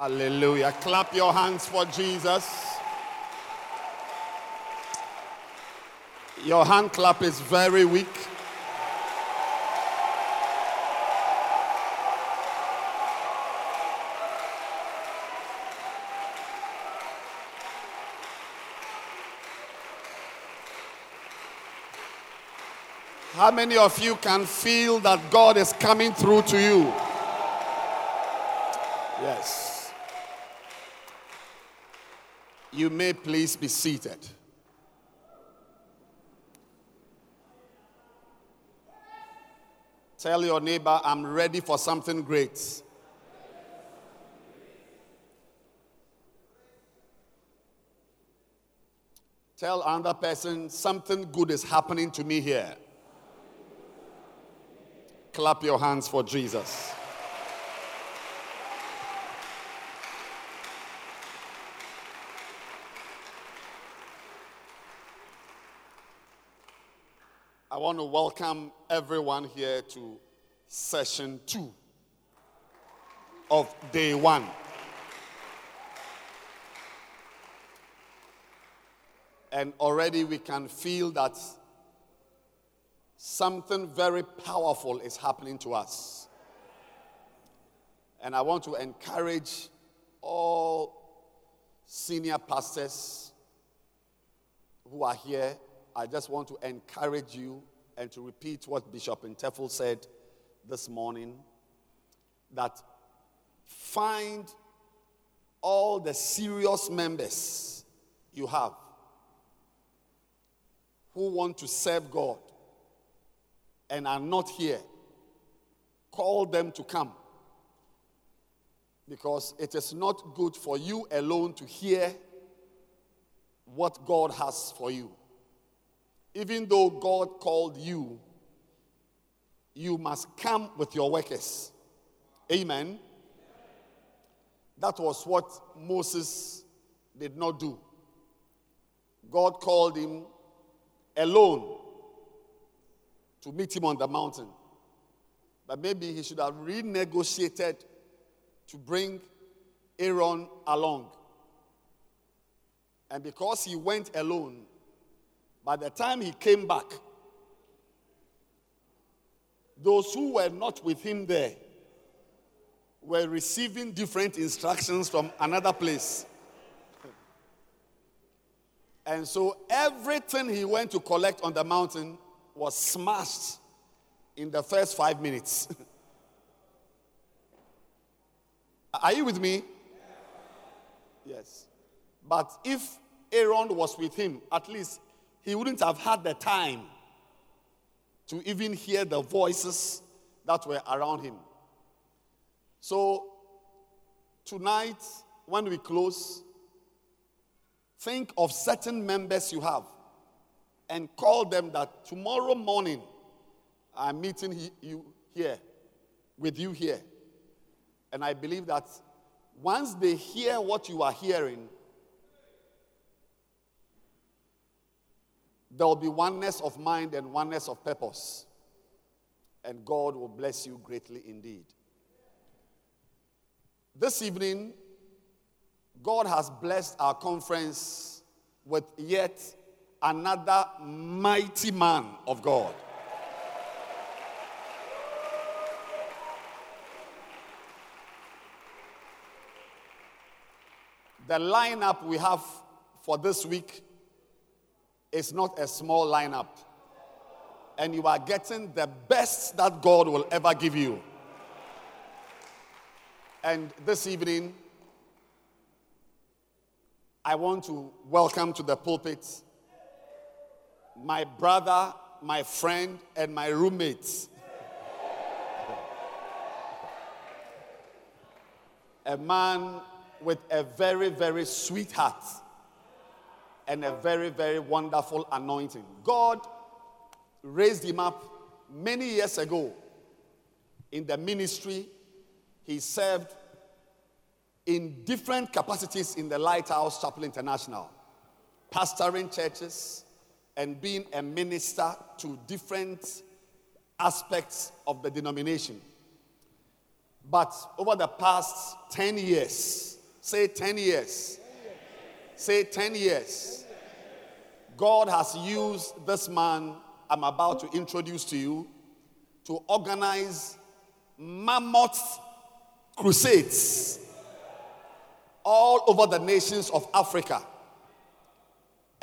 Hallelujah. Clap your hands for Jesus. Your hand clap is very weak. How many of you can feel that God is coming through to you? Yes. You may please be seated. Tell your neighbor, I'm ready for something great. Tell another person, something good is happening to me here. Clap your hands for Jesus. I want to welcome everyone here to session two of day one. And already we can feel that something very powerful is happening to us. And I want to encourage all senior pastors who are here. I just want to encourage you and to repeat what Bishop Ntefo said this morning that find all the serious members you have who want to serve God and are not here, call them to come. Because it is not good for you alone to hear what God has for you. Even though God called you, you must come with your workers. Amen. That was what Moses did not do. God called him alone to meet him on the mountain. But maybe he should have renegotiated to bring Aaron along. And because he went alone, by the time he came back, those who were not with him there were receiving different instructions from another place. And so everything he went to collect on the mountain was smashed in the first five minutes. Are you with me? Yes. But if Aaron was with him, at least he wouldn't have had the time to even hear the voices that were around him. So, tonight, when we close, think of certain members you have and call them that tomorrow morning I'm meeting he, you here, with you here. And I believe that once they hear what you are hearing, there will be oneness of mind and oneness of purpose. And God will bless you greatly indeed. This evening, God has blessed our conference with yet another mighty man of God. The lineup we have for this week is not a small lineup. And you are getting the best that God will ever give you. And this evening, I want to welcome to the pulpit my brother, my friend, and my roommate. a man with a very, very sweet heart and a very, very wonderful anointing. God raised him up many years ago in the ministry. He served in different capacities in the Lighthouse Chapel International, pastoring churches and being a minister to different aspects of the denomination. But over the past 10 years, Say 10 years. Say 10 years. God has used this man I'm about to introduce to you to organize mammoth crusades all over the nations of Africa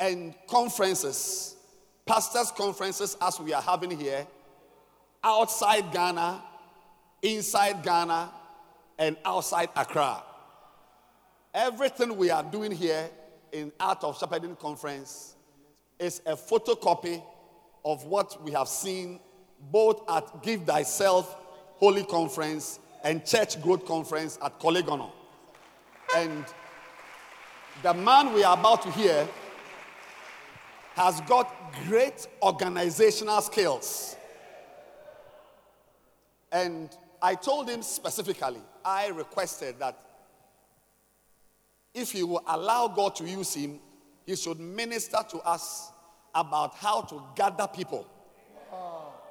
and conferences, pastors' conferences, as we are having here, outside Ghana, inside Ghana, and outside Accra. Everything we are doing here in Art of Shepherding Conference is a photocopy of what we have seen both at Give Thyself Holy Conference and Church Growth Conference at Korle Gonno. And the man we are about to hear has got great organizational skills. And I told him specifically, I requested that if he will allow God to use him, he should minister to us about how to gather people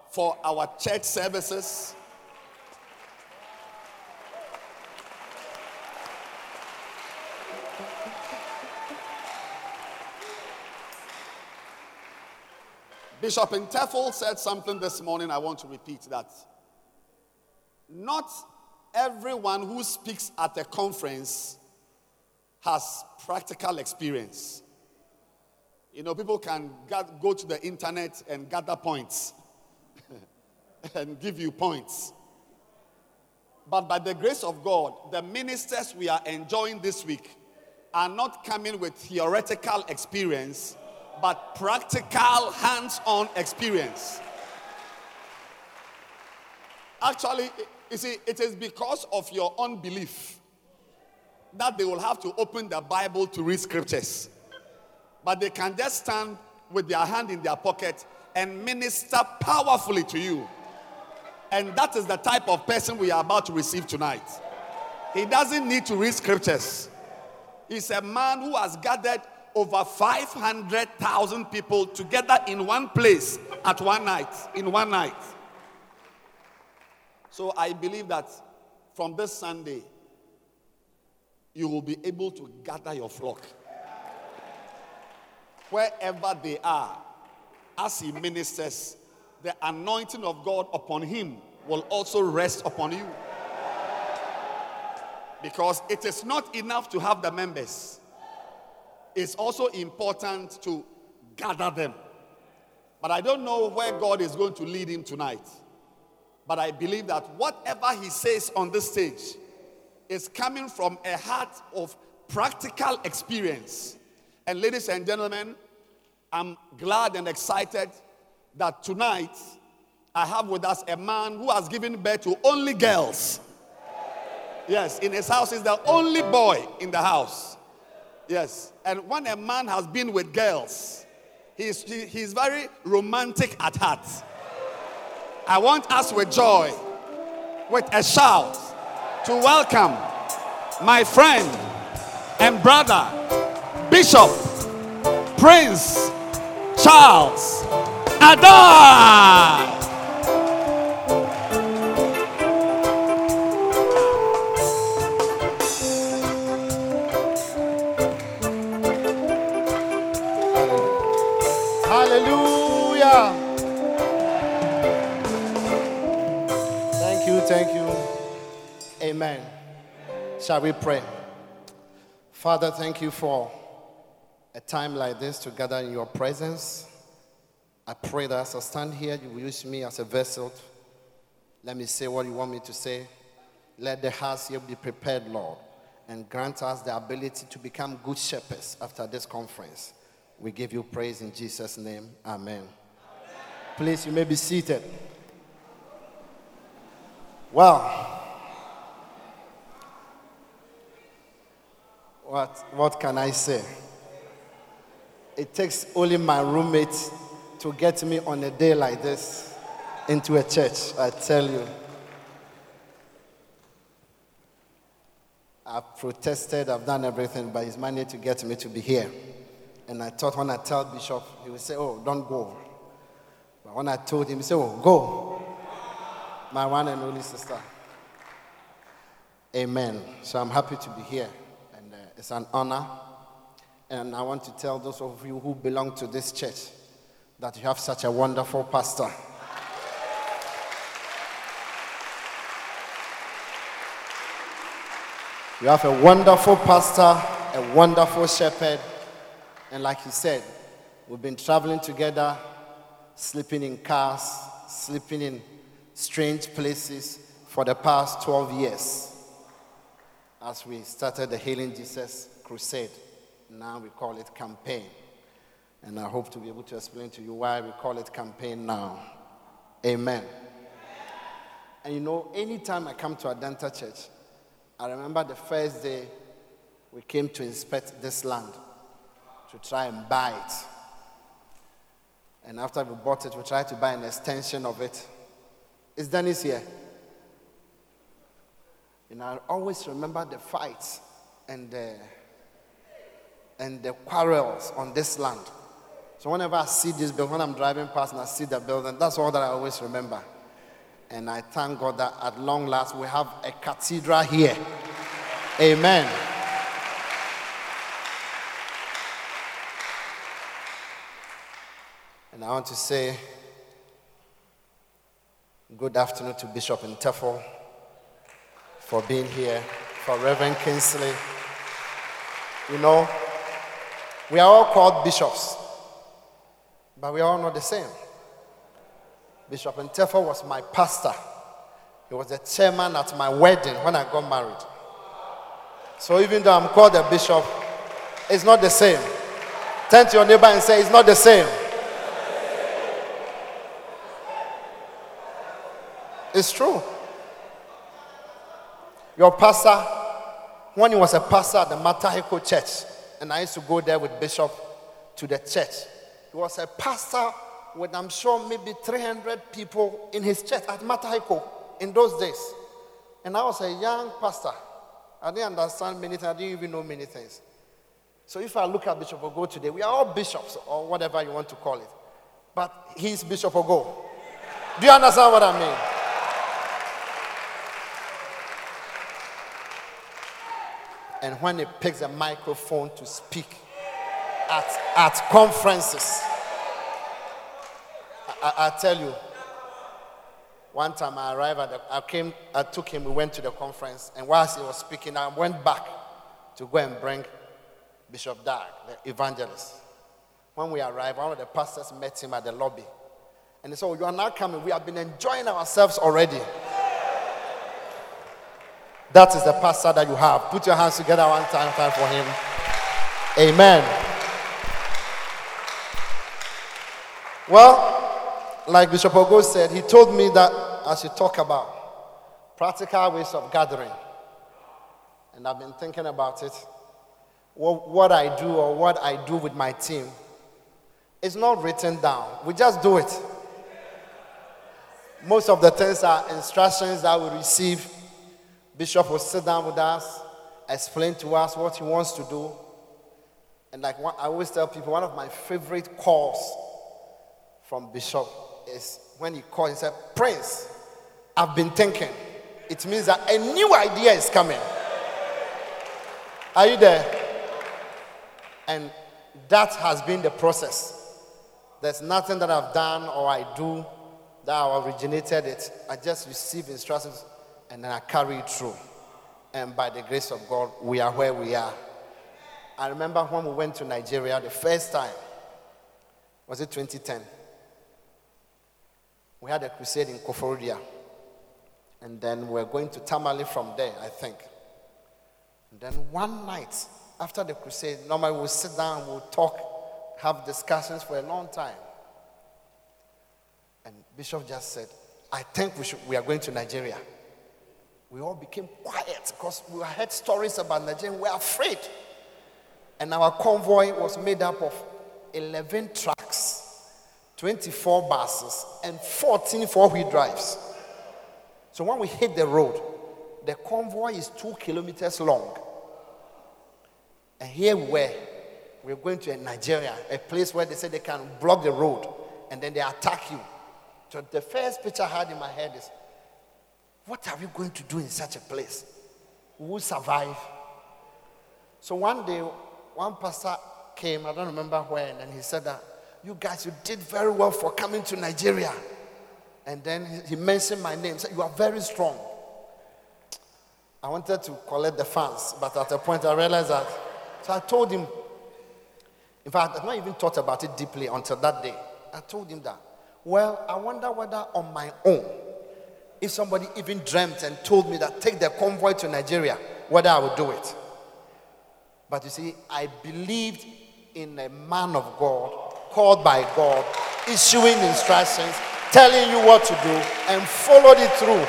for our church services. Bishop Ntefo said something this morning. I want to repeat that. Not everyone who speaks at a conference has practical experience. You know, people can go to the internet and gather points and give you points. But by the grace of God, the ministers we are enjoying this week are not coming with theoretical experience, but practical hands on experience. Actually, you see, it is because of your unbelief that they will have to open the Bible to read scriptures but they can just stand with their hand in their pocket and minister powerfully to you. And that is the type of person we are about to receive tonight. He doesn't need to read scriptures. He's a man who has gathered over 500,000 people together in one place at one night. In one night. So I believe that from this Sunday, you will be able to gather your flock wherever they are, as he ministers, the anointing of God upon him will also rest upon you. Because it is not enough to have the members, it's also important to gather them. But I don't know where God is going to lead him tonight. But I believe that whatever he says on this stage is coming from a heart of practical experience and ladies and gentlemen, I'm glad and excited that tonight I have with us a man who has given birth to only girls. Yes, in his house, is the only boy in the house. Yes, and when a man has been with girls, he's, he, he's very romantic at heart. I want us with joy, with a shout, to welcome my friend and brother, Bishop Prince Charles Adar. Shall we pray? Father, thank you for a time like this to gather in your presence. I pray that as I stand here, you will use me as a vessel. Let me say what you want me to say. Let the house here be prepared, Lord, and grant us the ability to become good shepherds after this conference. We give you praise in Jesus' name. Amen. Amen. Please, you may be seated. Well, what, what can I say? It takes only my roommate to get me on a day like this into a church, I tell you. I've protested, I've done everything, but he's managed to get me to be here. And I thought when I tell Bishop, he would say, Oh, don't go. But when I told him, he said, Oh, go. My one and only sister. Amen. So I'm happy to be here. It's an honor. And I want to tell those of you who belong to this church that you have such a wonderful pastor. You have a wonderful pastor, a wonderful shepherd, and like he said, we've been traveling together, sleeping in cars, sleeping in strange places for the past 12 years as we started the Healing Jesus Crusade. Now we call it campaign. And I hope to be able to explain to you why we call it campaign now. Amen. And you know, anytime I come to Adenta Church, I remember the first day we came to inspect this land to try and buy it. And after we bought it, we tried to buy an extension of it. Is Dennis here? And I always remember the fights and the, and the quarrels on this land. So whenever I see this building, when I'm driving past and I see the building, that's all that I always remember. And I thank God that at long last we have a cathedral here. Amen. And I want to say good afternoon to Bishop Ntefo for being here, for Reverend Kingsley. You know, we are all called bishops, but we are all not the same. Bishop Ntefo was my pastor. He was the chairman at my wedding when I got married. So even though I'm called a bishop, it's not the same. Turn to your neighbor and say, It's not the same. It's true. Your pastor, when he was a pastor at the Mataheko Church, and I used to go there with Bishop to the church, he was a pastor with, I'm sure, maybe 300 people in his church at Mataheko in those days. And I was a young pastor. I didn't understand many things, I didn't even know many things. So if I look at Bishop Ogo today, we are all bishops or whatever you want to call it. But he's Bishop Ogo. Do you understand what I mean? And when he picks a microphone to speak at, at conferences, I, I, tell you, one time I arrived at the, I came, I took him, we went to the conference, and whilst he was speaking, I went back to go and bring Bishop Dag, the evangelist. When we arrived, one of the pastors met him at the lobby. And he said, oh, You are now coming. We have been enjoying ourselves already. That is the pastor that you have. Put your hands together one time, time for him. Amen. Well, like Bishop Ogo said, he told me that I should talk about practical ways of gathering. And I've been thinking about it. What I do or what I do with my team is not written down. We just do it. Most of the things are instructions that we receive Bishop will sit down with us, explain to us what he wants to do. And like I always tell people, one of my favorite calls from Bishop is when he calls and said, Prince, I've been thinking. It means that a new idea is coming. Are you there? And that has been the process. There's nothing that I've done or I do that I originated it. I just receive instructions and then I carried through. And by the grace of God, we are where we are. I remember when we went to Nigeria the first time, was it 2010? We had a crusade in Koforidua. And then we are going to Tamale from there, I think. And then one night after the crusade, normally we'll sit down, we'll talk, have discussions for a long time. And Bishop just said, I think we, should, we are going to Nigeria we all became quiet because we heard stories about Nigeria. We were afraid. And our convoy was made up of 11 trucks, 24 buses, and 14 four wheel drives. So when we hit the road, the convoy is two kilometers long. And here we were. We we're going to Nigeria, a place where they say they can block the road and then they attack you. So the first picture I had in my head is what are we going to do in such a place? We will survive. So one day, one pastor came, I don't remember when, and he said that, You guys, you did very well for coming to Nigeria. And then he mentioned my name, said, You are very strong. I wanted to collect the fans, but at a point I realized that. So I told him, in fact, I've not even thought about it deeply until that day. I told him that, well, I wonder whether on my own, if somebody even dreamt and told me that take the convoy to Nigeria, whether I would do it. But you see, I believed in a man of God, called by God, issuing instructions, telling you what to do, and followed it through.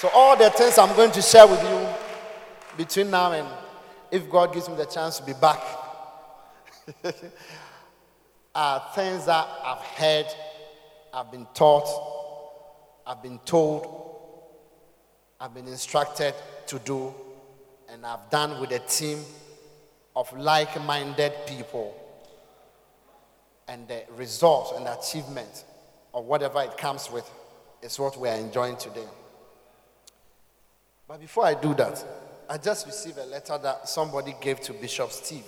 So, all the things I'm going to share with you between now and if God gives me the chance to be back are things that I've heard, I've been taught, I've been told, I've been instructed to do, and I've done with a team of like minded people. And the results and achievement of whatever it comes with is what we are enjoying today. But before I do that, I just received a letter that somebody gave to Bishop Steve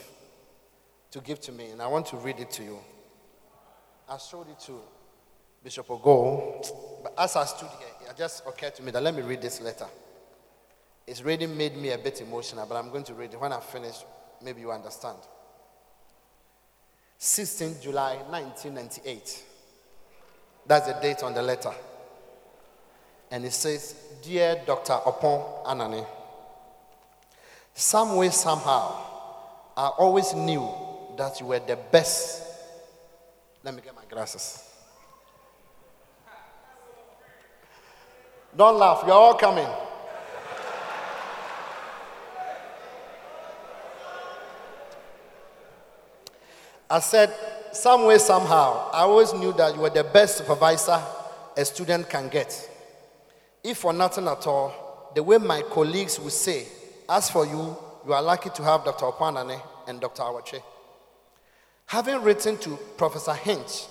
to give to me, and I want to read it to you. I showed it to Bishop Ogo, as I stood here, it just occurred to me that let me read this letter. It's really made me a bit emotional, but I'm going to read it. When I finish, maybe you understand. 16 July 1998. That's the date on the letter. And it says, Dear Dr. Opon Anane, some way, somehow, I always knew that you were the best. Let me get my glasses. Don't laugh, you're all coming. I said, some way, somehow, I always knew that you were the best supervisor a student can get. If for nothing at all, the way my colleagues would say, as for you, you are lucky to have Dr. Okwanane and Dr. Awache. Having written to Professor Hinch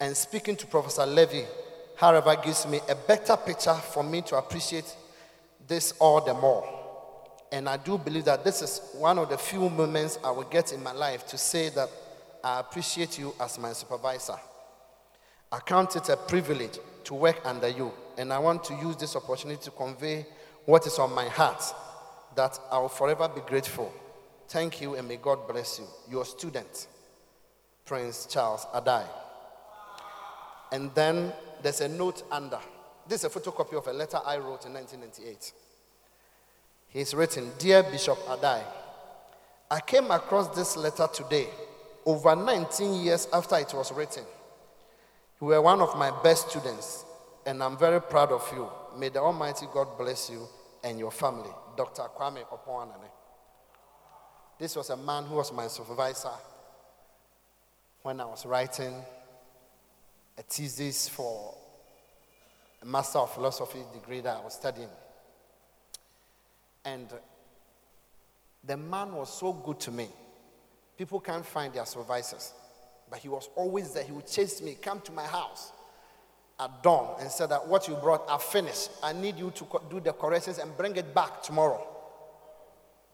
and speaking to Professor Levy, however, gives me a better picture for me to appreciate this all the more. And I do believe that this is one of the few moments I will get in my life to say that I appreciate you as my supervisor. I count it a privilege to work under you, and I want to use this opportunity to convey what is on my heart that I will forever be grateful. Thank you, and may God bless you. Your student, Prince Charles Adai. And then there's a note under. This is a photocopy of a letter I wrote in 1998. He's written Dear Bishop Adai, I came across this letter today over 19 years after it was written. You were one of my best students, and I'm very proud of you. May the Almighty God bless you and your family. Dr. Kwame Opoanane. This was a man who was my supervisor when I was writing a thesis for a Master of Philosophy degree that I was studying. And the man was so good to me. People can't find their supervisors. But he was always there. He would chase me, come to my house at dawn and said that what you brought, I've finished. I need you to do the corrections and bring it back tomorrow.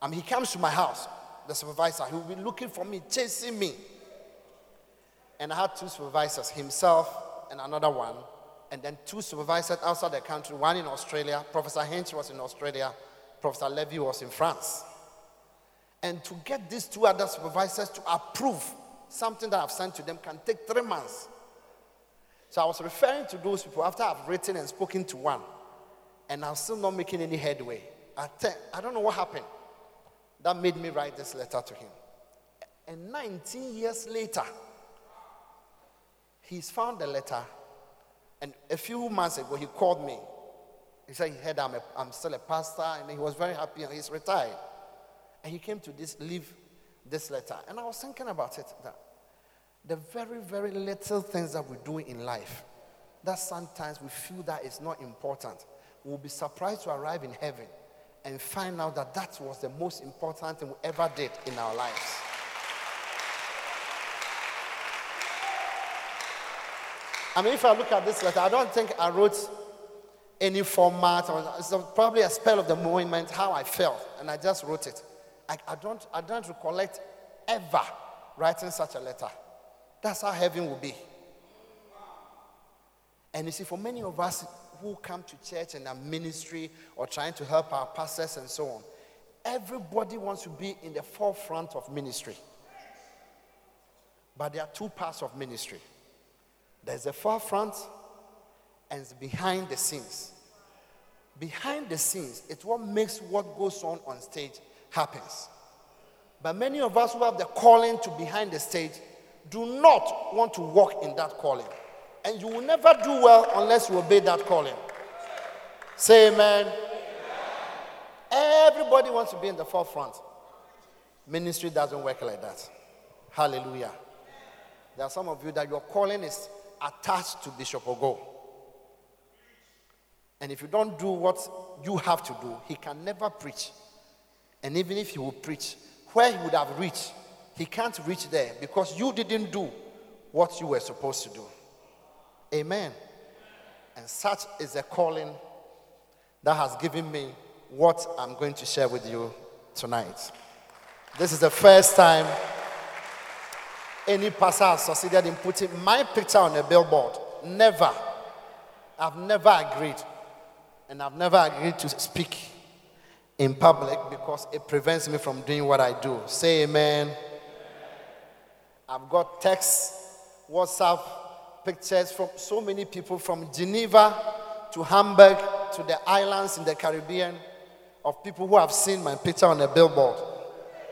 I mean, he comes to my house, the supervisor. He will be looking for me, chasing me. And I had two supervisors, himself and another one. And then two supervisors outside the country, one in Australia. Professor Hinch was in Australia. Professor Levy was in France and to get these two other supervisors to approve something that I've sent to them can take three months. So I was referring to those people after I've written and spoken to one, and I'm still not making any headway. I, te- I don't know what happened. That made me write this letter to him. And 19 years later, he's found the letter, and a few months ago, he called me. He said he heard I'm, a, I'm still a pastor, and he was very happy, and he's retired. And he came to this, leave this letter. And I was thinking about it that the very, very little things that we do in life, that sometimes we feel that is not important, we'll be surprised to arrive in heaven and find out that that was the most important thing we ever did in our lives. I mean, if I look at this letter, I don't think I wrote any format, or probably a spell of the moment, how I felt, and I just wrote it. I, I, don't, I don't recollect ever writing such a letter. That's how heaven will be. And you see, for many of us who come to church and are ministry or trying to help our pastors and so on, everybody wants to be in the forefront of ministry. But there are two parts of ministry there's the forefront and behind the scenes. Behind the scenes, it's what makes what goes on on stage happens. But many of us who have the calling to behind the stage do not want to walk in that calling. And you will never do well unless you obey that calling. Say amen. amen. Everybody wants to be in the forefront. Ministry doesn't work like that. Hallelujah. There are some of you that your calling is attached to Bishop Ogo. And if you don't do what you have to do, he can never preach. And even if he would preach, where he would have reached, he can't reach there because you didn't do what you were supposed to do. Amen. And such is a calling that has given me what I'm going to share with you tonight. This is the first time any pastor succeeded in putting my picture on a billboard. Never. I've never agreed. And I've never agreed to speak in public because it prevents me from doing what I do. Say amen. I've got texts, WhatsApp, pictures from so many people from Geneva to Hamburg to the islands in the Caribbean of people who have seen my picture on a billboard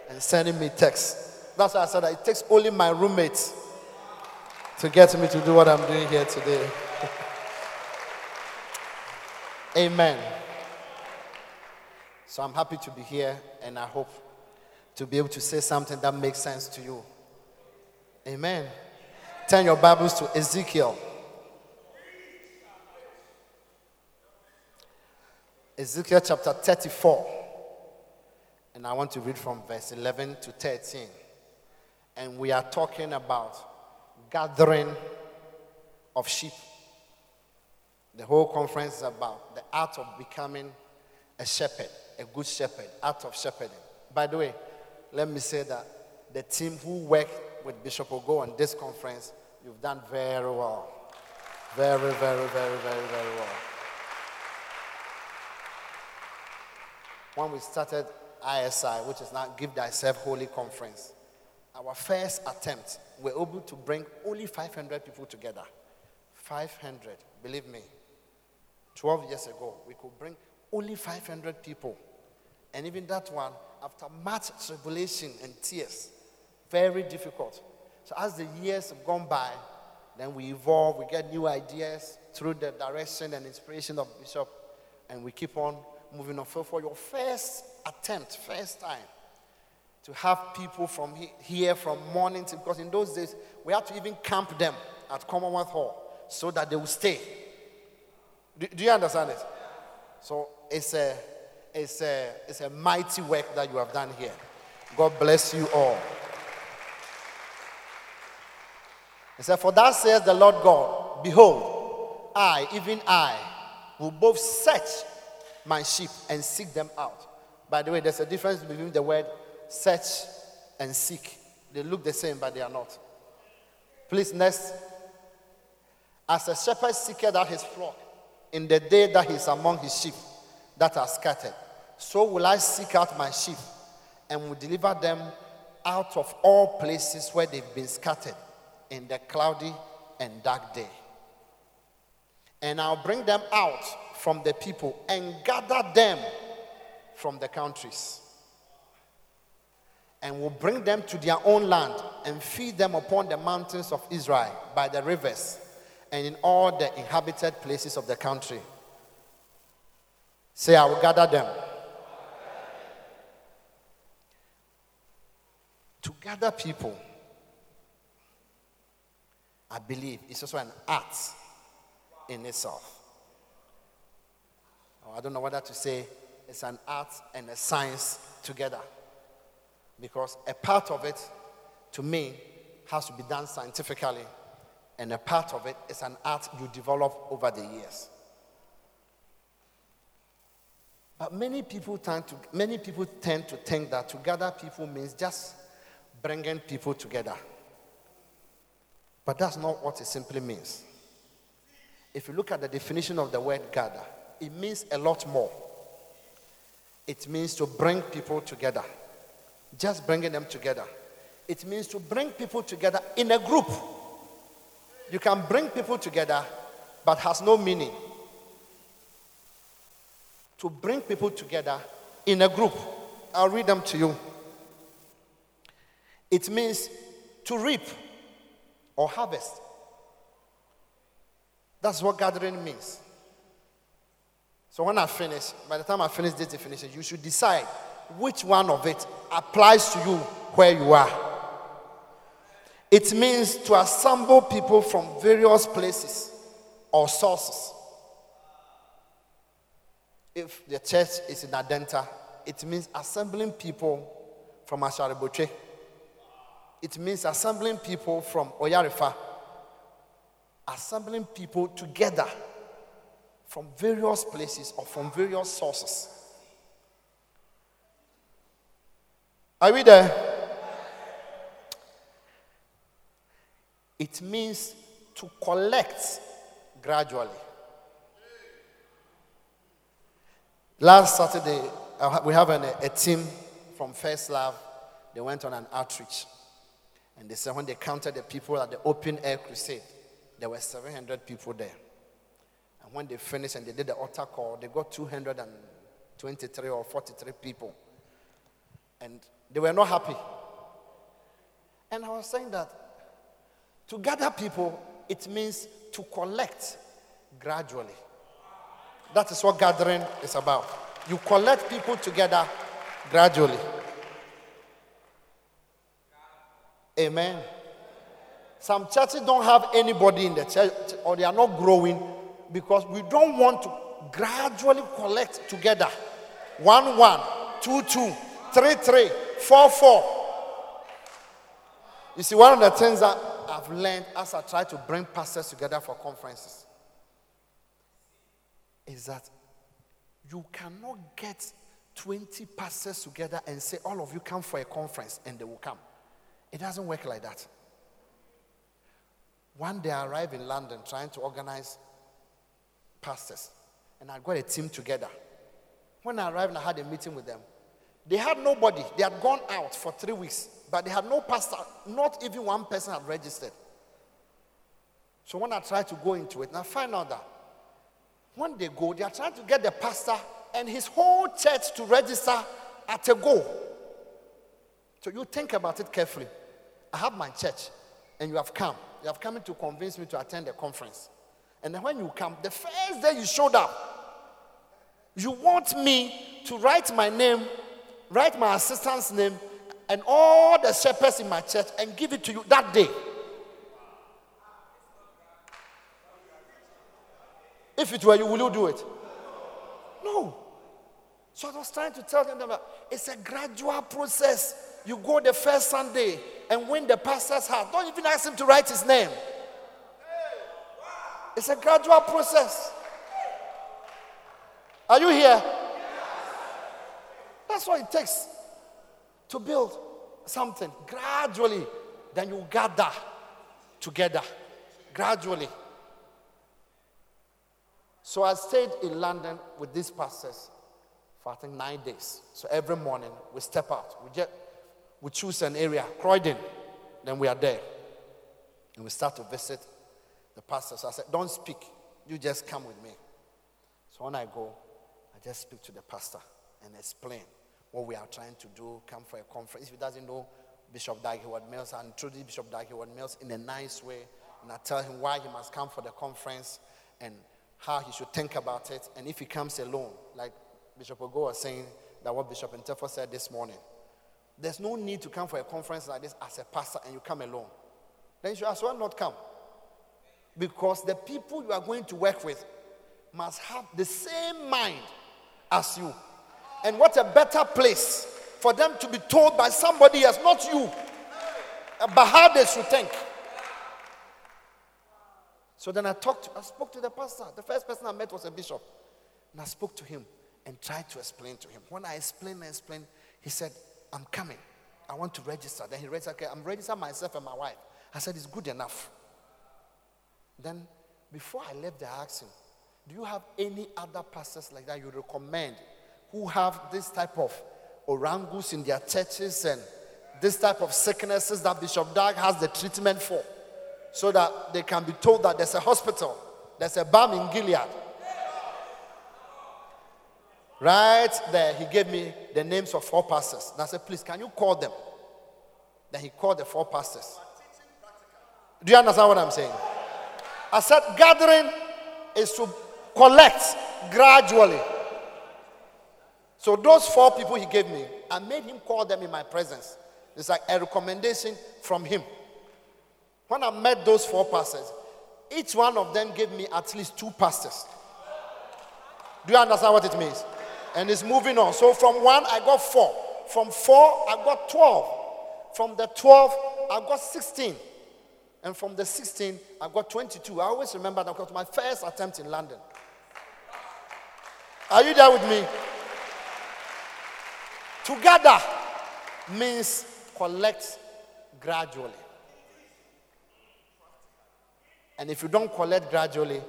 and sending me texts. That's why I said that it takes only my roommates to get me to do what I'm doing here today. Amen. So I'm happy to be here and I hope to be able to say something that makes sense to you. Amen. Turn your Bibles to Ezekiel. Ezekiel chapter 34. And I want to read from verse 11 to 13 and we are talking about gathering of sheep. The whole conference is about the art of becoming a shepherd, a good shepherd, art of shepherding. By the way, let me say that the team who worked with Bishop Ogo on this conference, you've done very well. Very, very, very, very, very well. When we started ISI, which is now Give Thyself Holy Conference, our first attempt, we were able to bring only 500 people together. 500, believe me. 12 years ago, we could bring only 500 people. And even that one, after much tribulation and tears, very difficult. So as the years have gone by, then we evolve, we get new ideas through the direction and inspiration of Bishop, and we keep on moving on. For your first attempt, first time, to have people from here from morning to because in those days we had to even camp them at Commonwealth Hall so that they would stay. Do, do you understand it? So it's a it's a it's a mighty work that you have done here. God bless you all. He said, For that says the Lord God, Behold, I, even I, will both search my sheep and seek them out. By the way, there's a difference between the word search, and seek. They look the same, but they are not. Please, next. As a shepherd seeketh out his flock in the day that he is among his sheep that are scattered, so will I seek out my sheep and will deliver them out of all places where they've been scattered in the cloudy and dark day. And I'll bring them out from the people and gather them from the countries and will bring them to their own land and feed them upon the mountains of Israel by the rivers and in all the inhabited places of the country. Say, I will gather them. To gather people, I believe, is also an art in itself. Oh, I don't know whether to say it's an art and a science together. Because a part of it, to me, has to be done scientifically, and a part of it is an art you develop over the years. But many people tend to many people tend to think that to gather people means just bringing people together. But that's not what it simply means. If you look at the definition of the word gather, it means a lot more. It means to bring people together. Just bringing them together. It means to bring people together in a group. You can bring people together, but has no meaning. To bring people together in a group. I'll read them to you. It means to reap or harvest. That's what gathering means. So when I finish, by the time I finish this definition, you should decide which one of it applies to you where you are. It means to assemble people from various places or sources. If the church is in Adenta, it means assembling people from Ashale Botwe. It means assembling people from Oyarifa. Assembling people together from various places or from various sources. Are we there? It means to collect gradually. Last Saturday, we have an, a team from First Love. They went on an outreach. And they said when they counted the people at the open air crusade, there were 700 people there. And when they finished and they did the altar call, they got 223 or 43 people. And they were not happy. And I was saying that to gather people, it means to collect gradually. That is what gathering is about. You collect people together gradually. Amen. Some churches don't have anybody in the church or they are not growing because we don't want to gradually collect together. One, one, two, two, three, three, four, four. You see, one of the things that I've learned as I try to bring pastors together for conferences is that you cannot get 20 pastors together and say, All of you come for a conference and they will come. It doesn't work like that. One day I arrived in London trying to organize pastors, and I got a team together. When I arrived I had a meeting with them, they had nobody. They had gone out for three weeks, but they had no pastor. Not even one person had registered. So when I tried to go into it, and I find out that when they go, they are trying to get the pastor and his whole church to register at a go. So you think about it carefully. I have my church, and you have come. You have come to convince me to attend the conference. And then when you come, the first day you showed up, you want me to write my name, write my assistant's name, and all the shepherds in my church and give it to you that day. If it were you, will you do it? No. So I was trying to tell them that it's a gradual process. You go the first Sunday and win the pastor's heart. Don't even ask him to write his name. It's a gradual process. Are you here? That's what it takes to build something. Gradually, then you gather together. Gradually. So I stayed in London with these pastors for I think nine days. So every morning we step out. We just we choose an area, Croydon, then we are there. And we start to visit the pastors. I said, Don't speak, you just come with me. So when I go, I just speak to the pastor and explain what we are trying to do, come for a conference. If he doesn't know Bishop Dag Heward-Mills, and introduce Bishop Dag Heward-Mills in a nice way. And I tell him why he must come for the conference and how he should think about it. And if he comes alone, like Bishop Ogo was saying that what Bishop Ntefo said this morning, there's no need to come for a conference like this as a pastor and you come alone. Then you should as well not come. Because the people you are going to work with must have the same mind as you. And what a better place for them to be told by somebody else, not you, but how they should think. So then I talked, I spoke to the pastor. The first person I met was a bishop. And I spoke to him. and tried to explain to him. When I explained and explained, he said, I'm coming. I want to register. Then he registered, okay, I'm registering myself and my wife. I said, it's good enough. Then before I left, I asked him, do you have any other pastors like that you recommend who have this type of orangus in their churches and this type of sicknesses that Bishop Dag has the treatment for so that they can be told that there's a hospital, there's a balm in Gilead. Right there, he gave me the names of four pastors. And I said, please, can you call them? Then he called the four pastors. Do you understand what I'm saying? I said, gathering is to collect gradually. So those four people he gave me, I made him call them in my presence. It's like a recommendation from him. When I met those four pastors, each one of them gave me at least two pastors. Do you understand what it means? And it's moving on. So from one, I got four. From four, I got 12. From the 12, I got 16. And from the 16, I got 22. I always remember that was my first attempt in London. Are you there with me? Together means collect gradually. And if you don't collect gradually,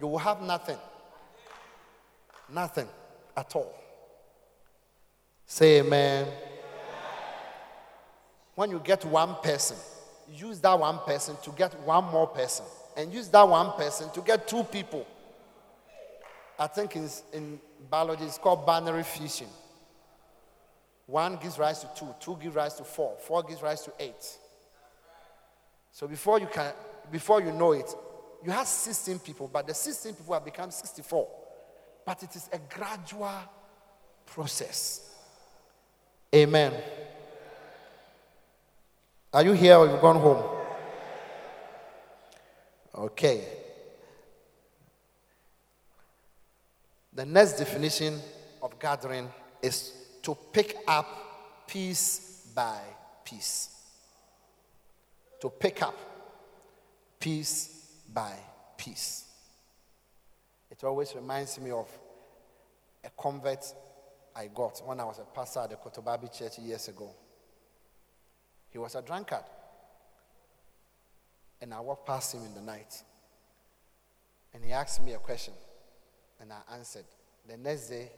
you will have nothing. Nothing at all. Say amen. When you get one person, use that one person to get one more person, and use that one person to get two people. I think in, in biology it's called binary fission. One gives rise to two, two gives rise to four, four gives rise to eight. So before you can, before you know it, you have 16 people, but the 16 people have become 64. But it is a gradual process. Amen. Are you here or you've gone home? Okay. The next definition of gathering is to pick up piece by piece. To pick up piece by piece. It always reminds me of a convert I got when I was a pastor at the Kotobabi Church years ago. He was a drunkard. And I walked past him in the night. And he asked me a question. And I answered. The next day,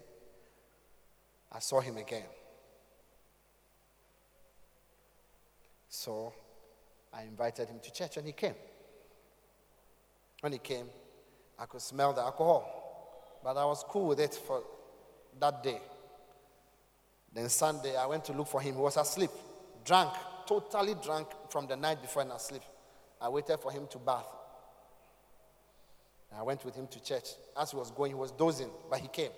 I saw him again. So I invited him to church and he came. When he came, I could smell the alcohol, but I was cool with it for that day. Then Sunday, I went to look for him. He was asleep, drunk, totally drunk from the night before and asleep. I waited for him to bath. I went with him to church. As he was going, he was dozing, but he came.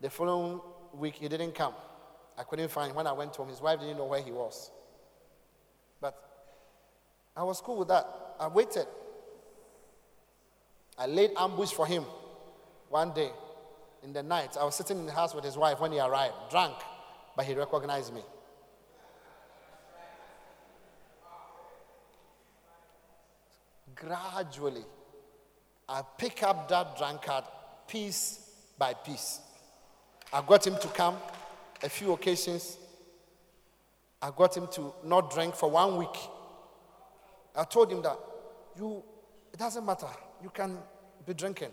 The following week, he didn't come. I couldn't find him. When I went home, his wife didn't know where he was. But I was cool with that. I waited. I laid ambush for him one day in the night. I was sitting in the house with his wife when he arrived, drunk, but he recognized me. Gradually, I pick up that drunkard piece by piece. I got him to come a few occasions. I got him to not drink for one week. I told him that you, it doesn't matter. You can be drinking.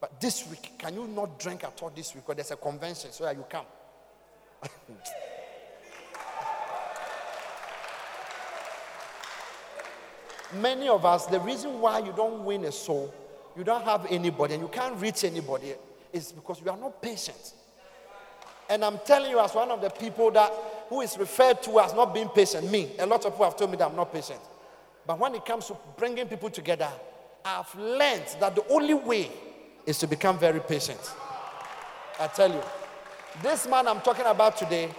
But this week, can you not drink at all this week? Because there's a convention so you come. Many of us, the reason why you don't win a soul, you don't have anybody, and you can't reach anybody, is because you are not patient. And I'm telling you, as one of the people that who is referred to as not being patient, me, a lot of people have told me that I'm not patient. But when it comes to bringing people together, I've learned that the only way is to become very patient. I tell you, this man I'm talking about today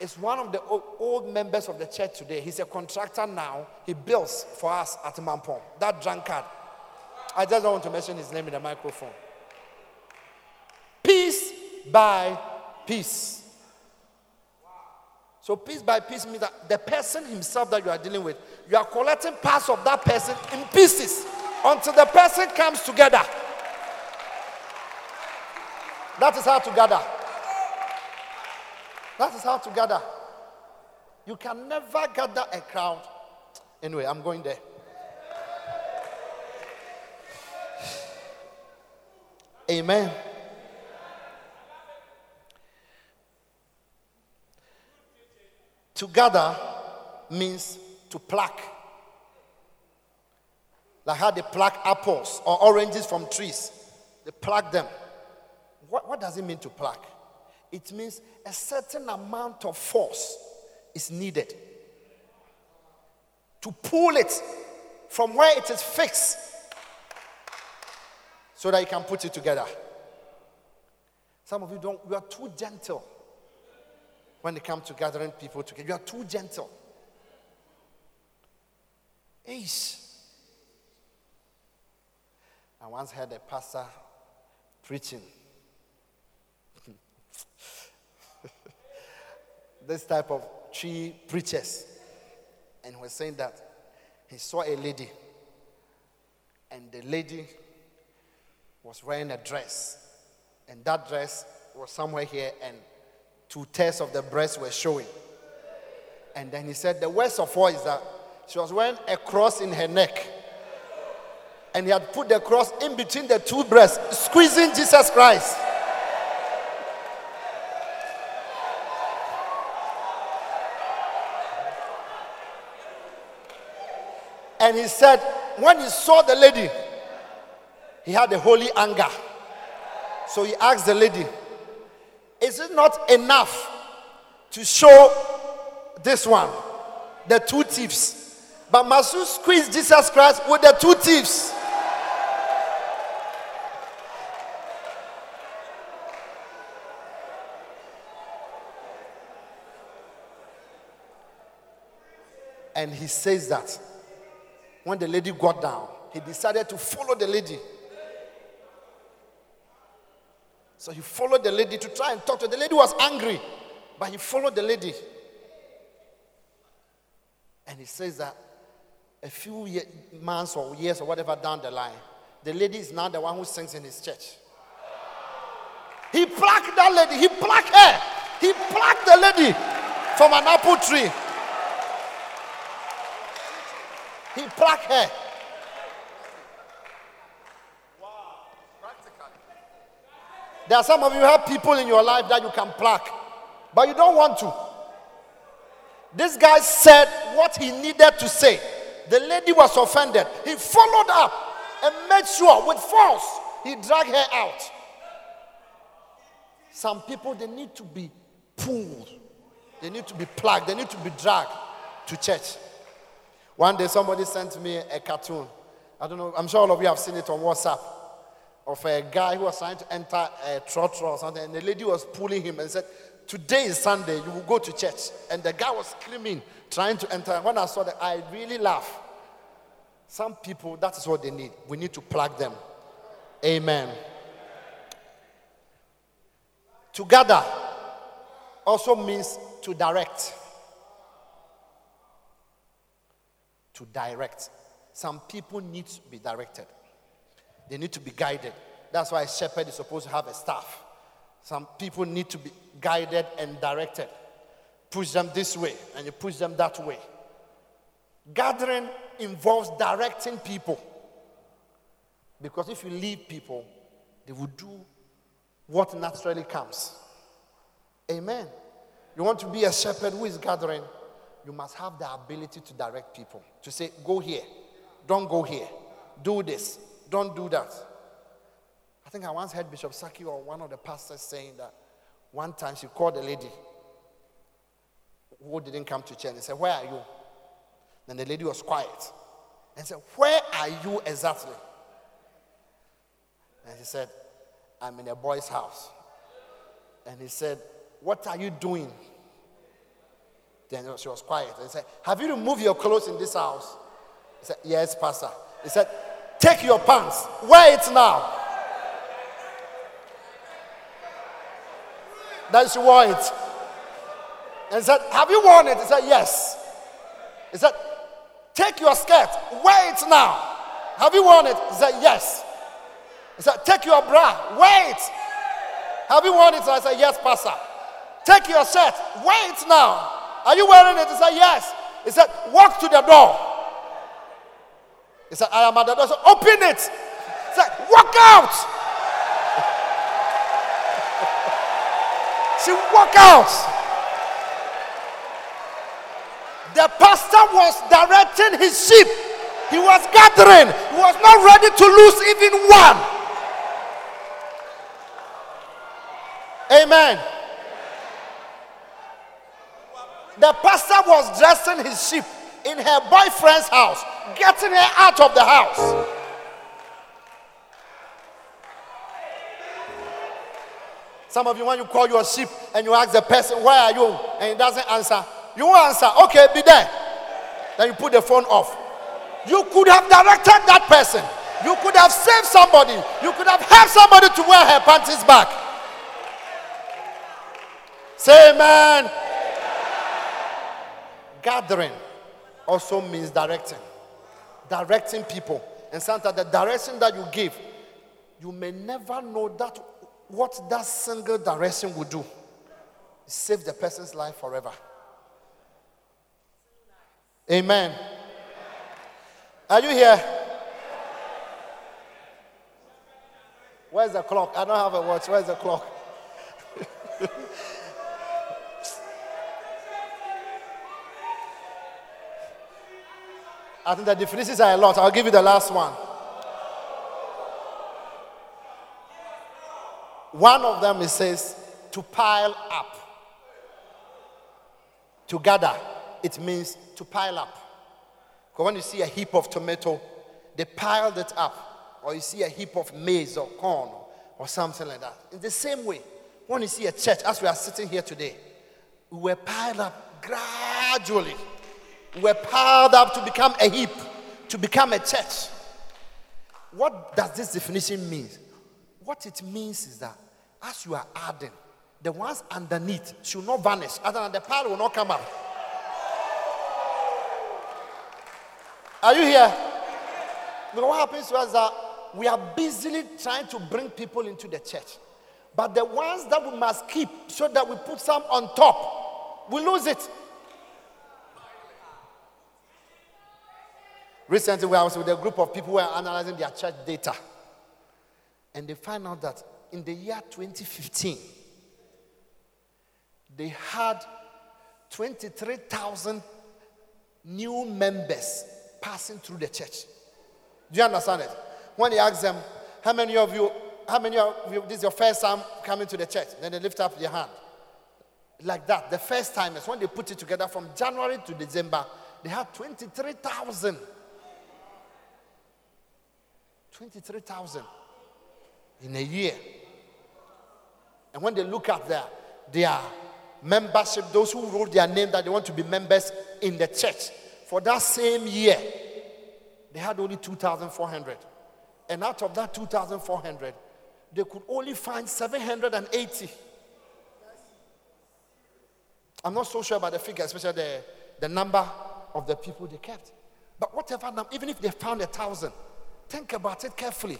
is one of the old members of the church today. He's a contractor now. He builds for us at Mampong. That drunkard. I just don't want to mention his name in the microphone. Peace by piece. So, piece by piece means that the person himself that you are dealing with, you are collecting parts of that person in pieces until the person comes together. That is how to gather. That is how to gather. You can never gather a crowd. Anyway, I'm going there. Amen. To gather means to pluck. Like how they pluck apples or oranges from trees, they pluck them. What, what does it mean to pluck? It means a certain amount of force is needed to pull it from where it is fixed so that you can put it together. Some of you don't, you are too gentle when it comes to gathering people together. You are too gentle. Ace. I once heard a pastor preaching. this type of tree preachers. And was saying that he saw a lady, and the lady was wearing a dress, and that dress was somewhere here, and two tears of the breast were showing. And then he said, The worst of all is that she was wearing a cross in her neck. And he had put the cross in between the two breasts, squeezing Jesus Christ. And he said, when he saw the lady, he had a holy anger. So he asked the lady, Is it not enough to show this one, the two thieves? But must you squeeze Jesus Christ with the two thieves? And he says that when the lady got down, he decided to follow the lady. So he followed the lady to try and talk to her. The lady was angry, but he followed the lady. And he says that a few year, months or years or whatever down the line, the lady is now the one who sings in his church. He plucked that lady, he plucked her, he plucked the lady from an apple tree. He plucked her. There are some of you have people in your life that you can pluck, but you don't want to. This guy said what he needed to say. The lady was offended. He followed up and made sure with force he dragged her out. Some people they need to be pulled, they need to be plugged, they need to be dragged to church. One day somebody sent me a cartoon. I don't know, I'm sure all of you have seen it on WhatsApp of a guy who was trying to enter a trotro or something, and the lady was pulling him and said, Today is Sunday, you will go to church. And the guy was screaming, trying to enter. When I saw that, I really laughed. Some people, that is what they need. We need to plug them. Amen. To gather also means to direct. To direct. Some people need to be directed. They need to be guided. That's why a shepherd is supposed to have a staff. Some people need to be guided and directed. Push them this way and you push them that way. Gathering involves directing people. Because if you leave people, they will do what naturally comes. Amen. You want to be a shepherd who is gathering, you must have the ability to direct people. To say, go here, don't go here, do this, don't do that. I think I once heard Bishop Saki or one of the pastors saying that one time she called a lady who didn't come to church and said, Where are you? And the lady was quiet and said, Where are you exactly? And he said, I'm in a boy's house. And he said, What are you doing? Then she was quiet and said, Have you removed your clothes in this house? He said, Yes, Pastor. He said, Take your pants, wear it now. Then she wore it. And said, Have you worn it? He said, Yes. He said, Take your skirt, wear it now. Have you worn it? He said, Yes. He said, Take your bra, wear it. Have you worn it? I said, Yes, Pastor. Take your shirt. Wear it now. Are you wearing it? He said, Yes. He said, Walk to the door. He said, I am at the door. So open it. He said, Walk out. she walk out. The pastor was directing his sheep. He was gathering. He was not ready to lose even one. Amen. The pastor was dressing his sheep in her boyfriend's house, getting her out of the house. Some of you, when you call your sheep and you ask the person, Where are you? and he doesn't answer, you won't answer, Okay, be there. Then you put the phone off. You could have directed that person. You could have saved somebody. You could have helped somebody to wear her panties back. Say amen. amen. Gathering also means directing. Directing people. And sometimes the direction that you give, you may never know that what that single direction will do. Save the person's life forever. Amen. Are you here? Where's the clock? I don't have a watch. Where's the clock? I think the definitions are a lot. I'll give you the last one. One of them it says to pile up. To gather, it means to pile up. Because when you see a heap of tomato, they piled it up. Or you see a heap of maize or corn or something like that. In the same way, when you see a church, as we are sitting here today, we were piled up gradually. We were piled up to become a heap, to become a church. What does this definition mean? What it means is that as you are adding, the ones underneath should not vanish, other than the pile will not come up. Are you here? Because what happens to us is that we are busily trying to bring people into the church. But the ones that we must keep so that we put some on top, we lose it. Recently, I was with a group of people who were analyzing their church data. And they found out that in the year 2015, they had 23,000 new members passing through the church. Do you understand it? When they ask them, how many of you, how many of you, this is your first time coming to the church? Then they lift up their hand. Like that. The first time is when they put it together from January to December, they had 23,000. 23,000 in a year. And when they look at their, their membership, those who wrote their name that they want to be members in the church, for that same year, they had only 2,400. And out of that 2,400, they could only find 780. I'm not so sure about the figure, especially the, the number of the people they kept. But whatever number, even if they found a thousand, think about it carefully.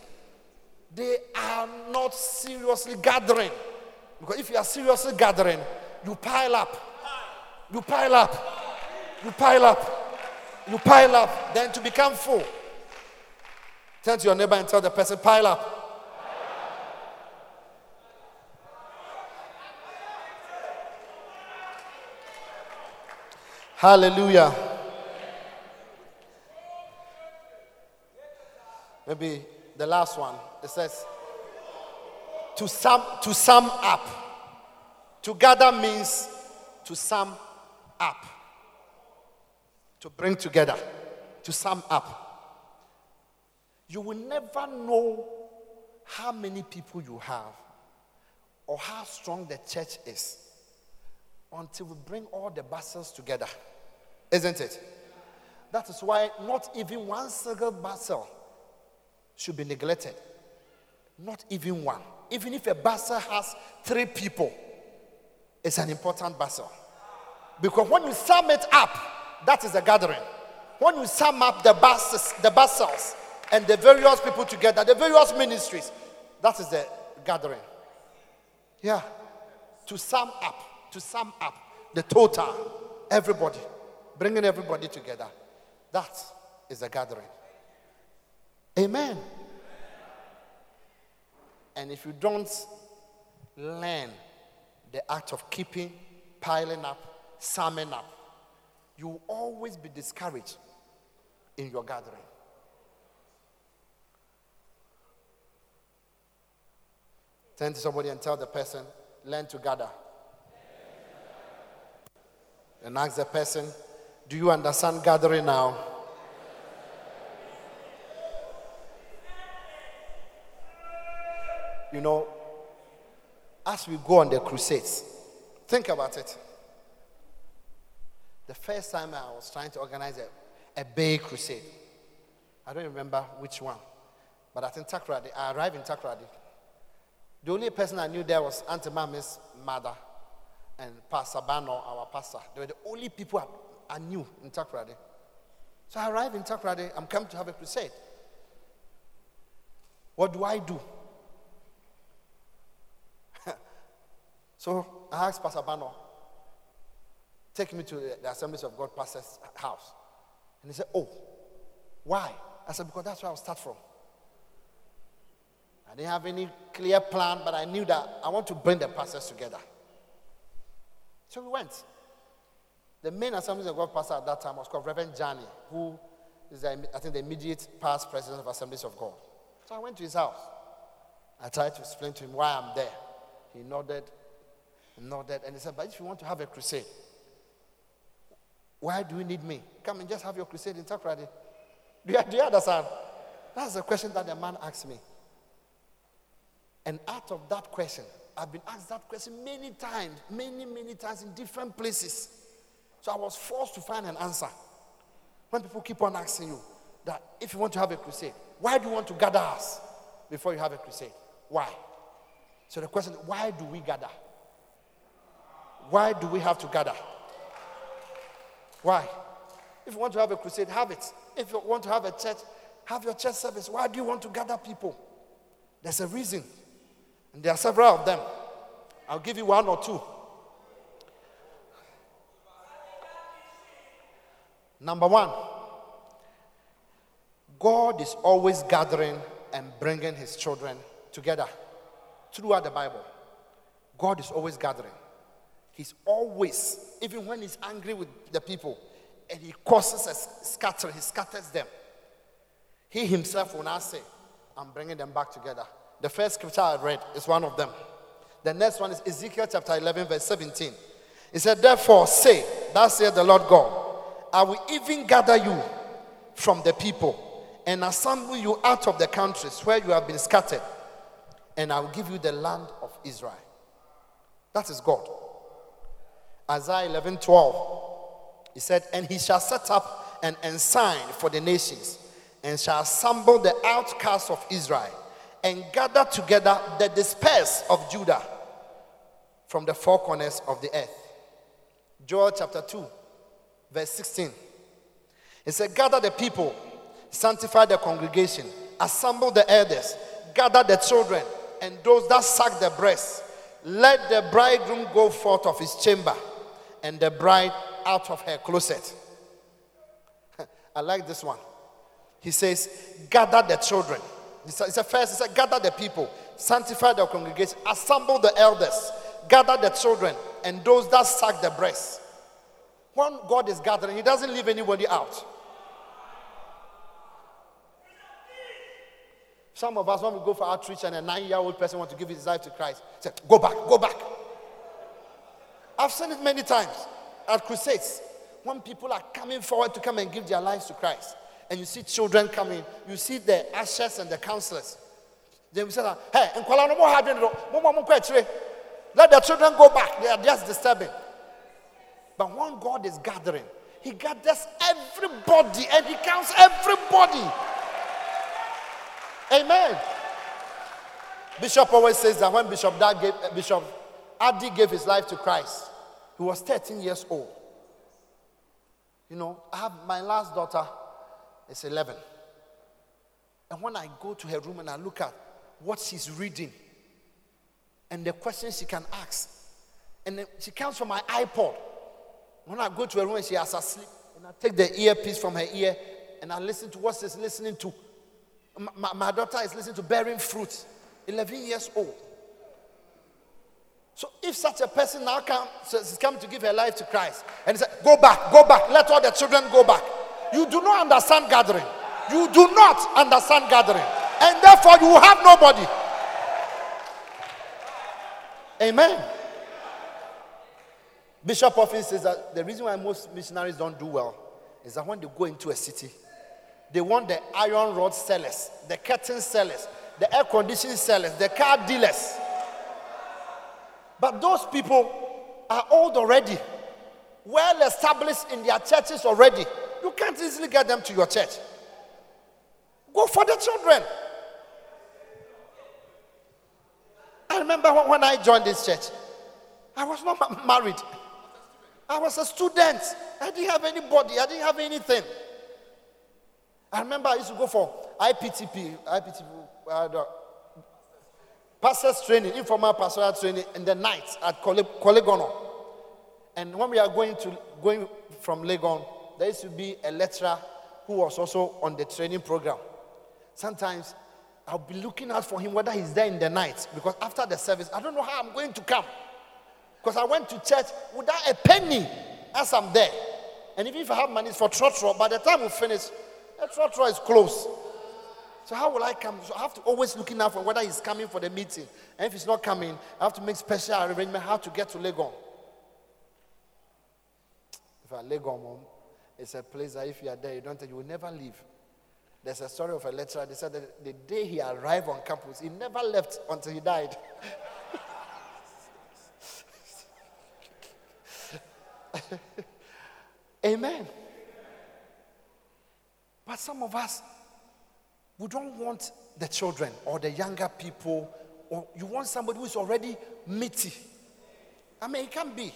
They are not seriously gathering. Because if you are seriously gathering, you pile up. You pile up. You pile up you pile up, then to become full. Turn to your neighbor and tell the person, pile up. Hallelujah. Maybe the last one. It says, to sum, to sum up. To gather means to sum up to bring together, to sum up. You will never know how many people you have or how strong the church is until we bring all the battles together. Isn't it? That is why not even one single battle should be neglected. Not even one. Even if a battle has three people, it's an important battle. Because when you sum it up, that is a gathering. When you sum up the buses, the bustles, and the various people together, the various ministries, that is the gathering. Yeah. To sum up, to sum up the total, everybody, bringing everybody together. That is a gathering. Amen. And if you don't learn the act of keeping, piling up, summing up, you will always be discouraged in your gathering. Turn to somebody and tell the person, learn to gather. And ask the person, do you understand gathering now? You know, as we go on the crusades, think about it. The first time I was trying to organize a, a big crusade, I don't remember which one, but I think Takoradi. I arrived in Takoradi. The only person I knew there was Auntie Mami's mother and Pastor Bano, our pastor. They were the only people I, I knew in Takoradi. So I arrived in Takoradi. I'm coming to have a crusade. What do I do? So I asked Pastor Bano, take me to the Assemblies of God pastor's house. And he said, Oh, why? I said, Because that's where I'll start from. I didn't have any clear plan, but I knew that I want to bring the pastors together. So we went. The main Assemblies of God pastor at that time was called Reverend Johnny, who is, the, I think, the immediate past president of Assemblies of God. So I went to his house. I tried to explain to him why I'm there. He nodded nodded and he said, But if you want to have a crusade, why do you need me? Come and just have your crusade in Takoradi. Do do you understand? That's the question that the man asked me. And out of that question, I've been asked that question many times, many, many times in different places. So I was forced to find an answer. When people keep on asking you that if you want to have a crusade, why do you want to gather us before you have a crusade? Why? So the question, why do we gather? Why do we have to gather? Why? If you want to have a crusade, have it. If you want to have a church, have your church service. Why do you want to gather people? There's a reason. And there are several of them. I'll give you one or two. Number one, God is always gathering and bringing his children together throughout the Bible. God is always gathering. He's always, even when he's angry with the people and he causes a scatter, he scatters them. He himself will not say, I'm bringing them back together. The first scripture I read is one of them. The next one is Ezekiel chapter 11, verse 17. He said, Therefore, say, Thus saith the Lord God, I will even gather you from the people and assemble you out of the countries where you have been scattered, and I will give you the land of Israel. That is God. Isaiah 11 12. He said, And he shall set up an ensign for the nations, and shall assemble the outcasts of Israel, and gather together the dispersed of Judah from the four corners of the earth. Joel chapter 2, verse 16. He said, Gather the people, sanctify the congregation, assemble the elders, gather the children, and those that suck the breast. Let the bridegroom go forth of his chamber and the bride out of her closet. I like this one. He says, Gather the children. It's a first, he said, Gather the people, sanctify the congregation, assemble the elders, gather the children, and those that suck the breast. When God is gathering, He doesn't leave anybody out. Some of us, when we go for outreach and a nine year old person wants to give his life to Christ, say, Go back, go back. I've seen it many times at crusades when people are coming forward to come and give their lives to Christ. And you see children coming, you see the ushers and the counselors. Then we say, Hey, let the children go back. They are just disturbing. But when God is gathering, He gathers everybody and He counts everybody. Amen. Bishop always says that when Bishop Dag gave, Bishop Adi gave his life to Christ, he was 13 years old. You know, I have my last daughter is 11. And when I go to her room and I look at what she's reading, and the questions she can ask. And then she comes from my iPod. When I go to her room and she has asleep, and I take the earpiece from her ear and I listen to what she's listening to. My, my daughter is listening to Bearing Fruit, 11 years old. So if such a person now comes, is coming to give her life to Christ, and he said, "Go back, go back, let all the children go back," you do not understand gathering. You do not understand gathering, and therefore you have nobody. Amen. Bishop often says that the reason why most missionaries don't do well is that when they go into a city, they want the iron rod sellers, the curtain sellers, the air conditioning sellers, the car dealers. But those people are old already, well established in their churches already. You can't easily get them to your church. Go for the children. I remember when I joined this church, I was not married. I was a student. I didn't have anybody. I didn't have anything. I remember I used to go for IPTP, IPTP, pastors training, informal pastoral training in the night at Korle And when we are going to going from Legon, there used to be a lecturer who was also on the training program. Sometimes I'll be looking out for him whether he's there in the night because after the service, I don't know how I'm going to come. Because I went to church without a penny as I'm there. And even if I have money it's for trotro, by the time we finish, the trotro is closed. So how will I come? So I have to always looking out for whether he's coming for the meeting. And if he's not coming, I have to make special arrangement how to get to Legon. If I Legon, mom, it's a place that if you are there, you don't think you will never leave. There's a story of a lecturer. They said that the day he arrived on campus, he never left until he died. Amen. But some of us, we don't want the children or the younger people, or you want somebody who's already meaty. I mean, it can be.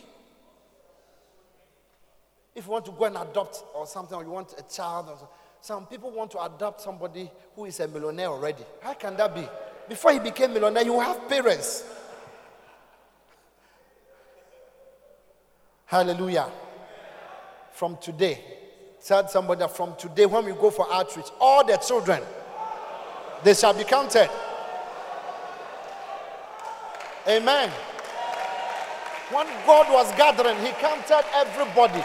If you want to go and adopt or something, or you want a child, or some people want to adopt somebody who is a millionaire already. How can that be? Before he became millionaire, you have parents. Hallelujah. From today, tell somebody that from today, when we go for outreach, all the children, they shall be counted. Amen. When God was gathering, He counted everybody.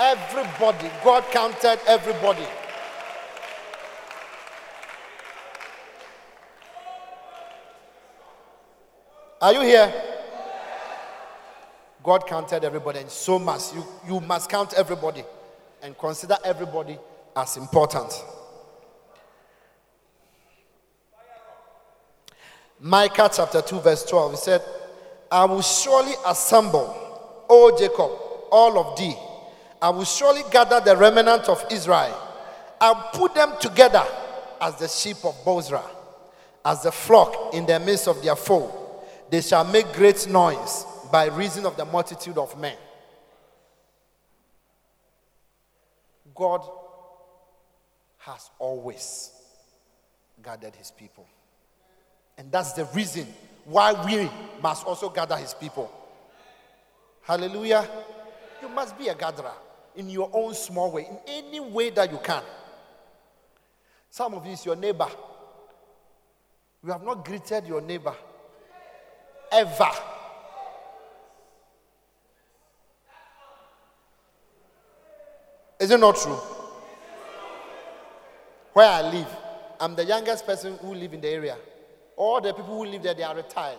Everybody. God counted everybody. Are you here? God counted everybody, and so must you. You must count everybody and consider everybody as important. Micah chapter 2, verse 12, he said, I will surely assemble, O Jacob, all of thee. I will surely gather the remnant of Israel. I'll put them together as the sheep of Bozrah, as the flock in the midst of their fold. They shall make great noise by reason of the multitude of men. God has always gathered his people. And that's the reason why we must also gather his people. Hallelujah. You must be a gatherer in your own small way, in any way that you can. Some of you is your neighbor. You have not greeted your neighbor ever. Is it not true? Where I live, I'm the youngest person who live in the area. All the people who live there, they are retired.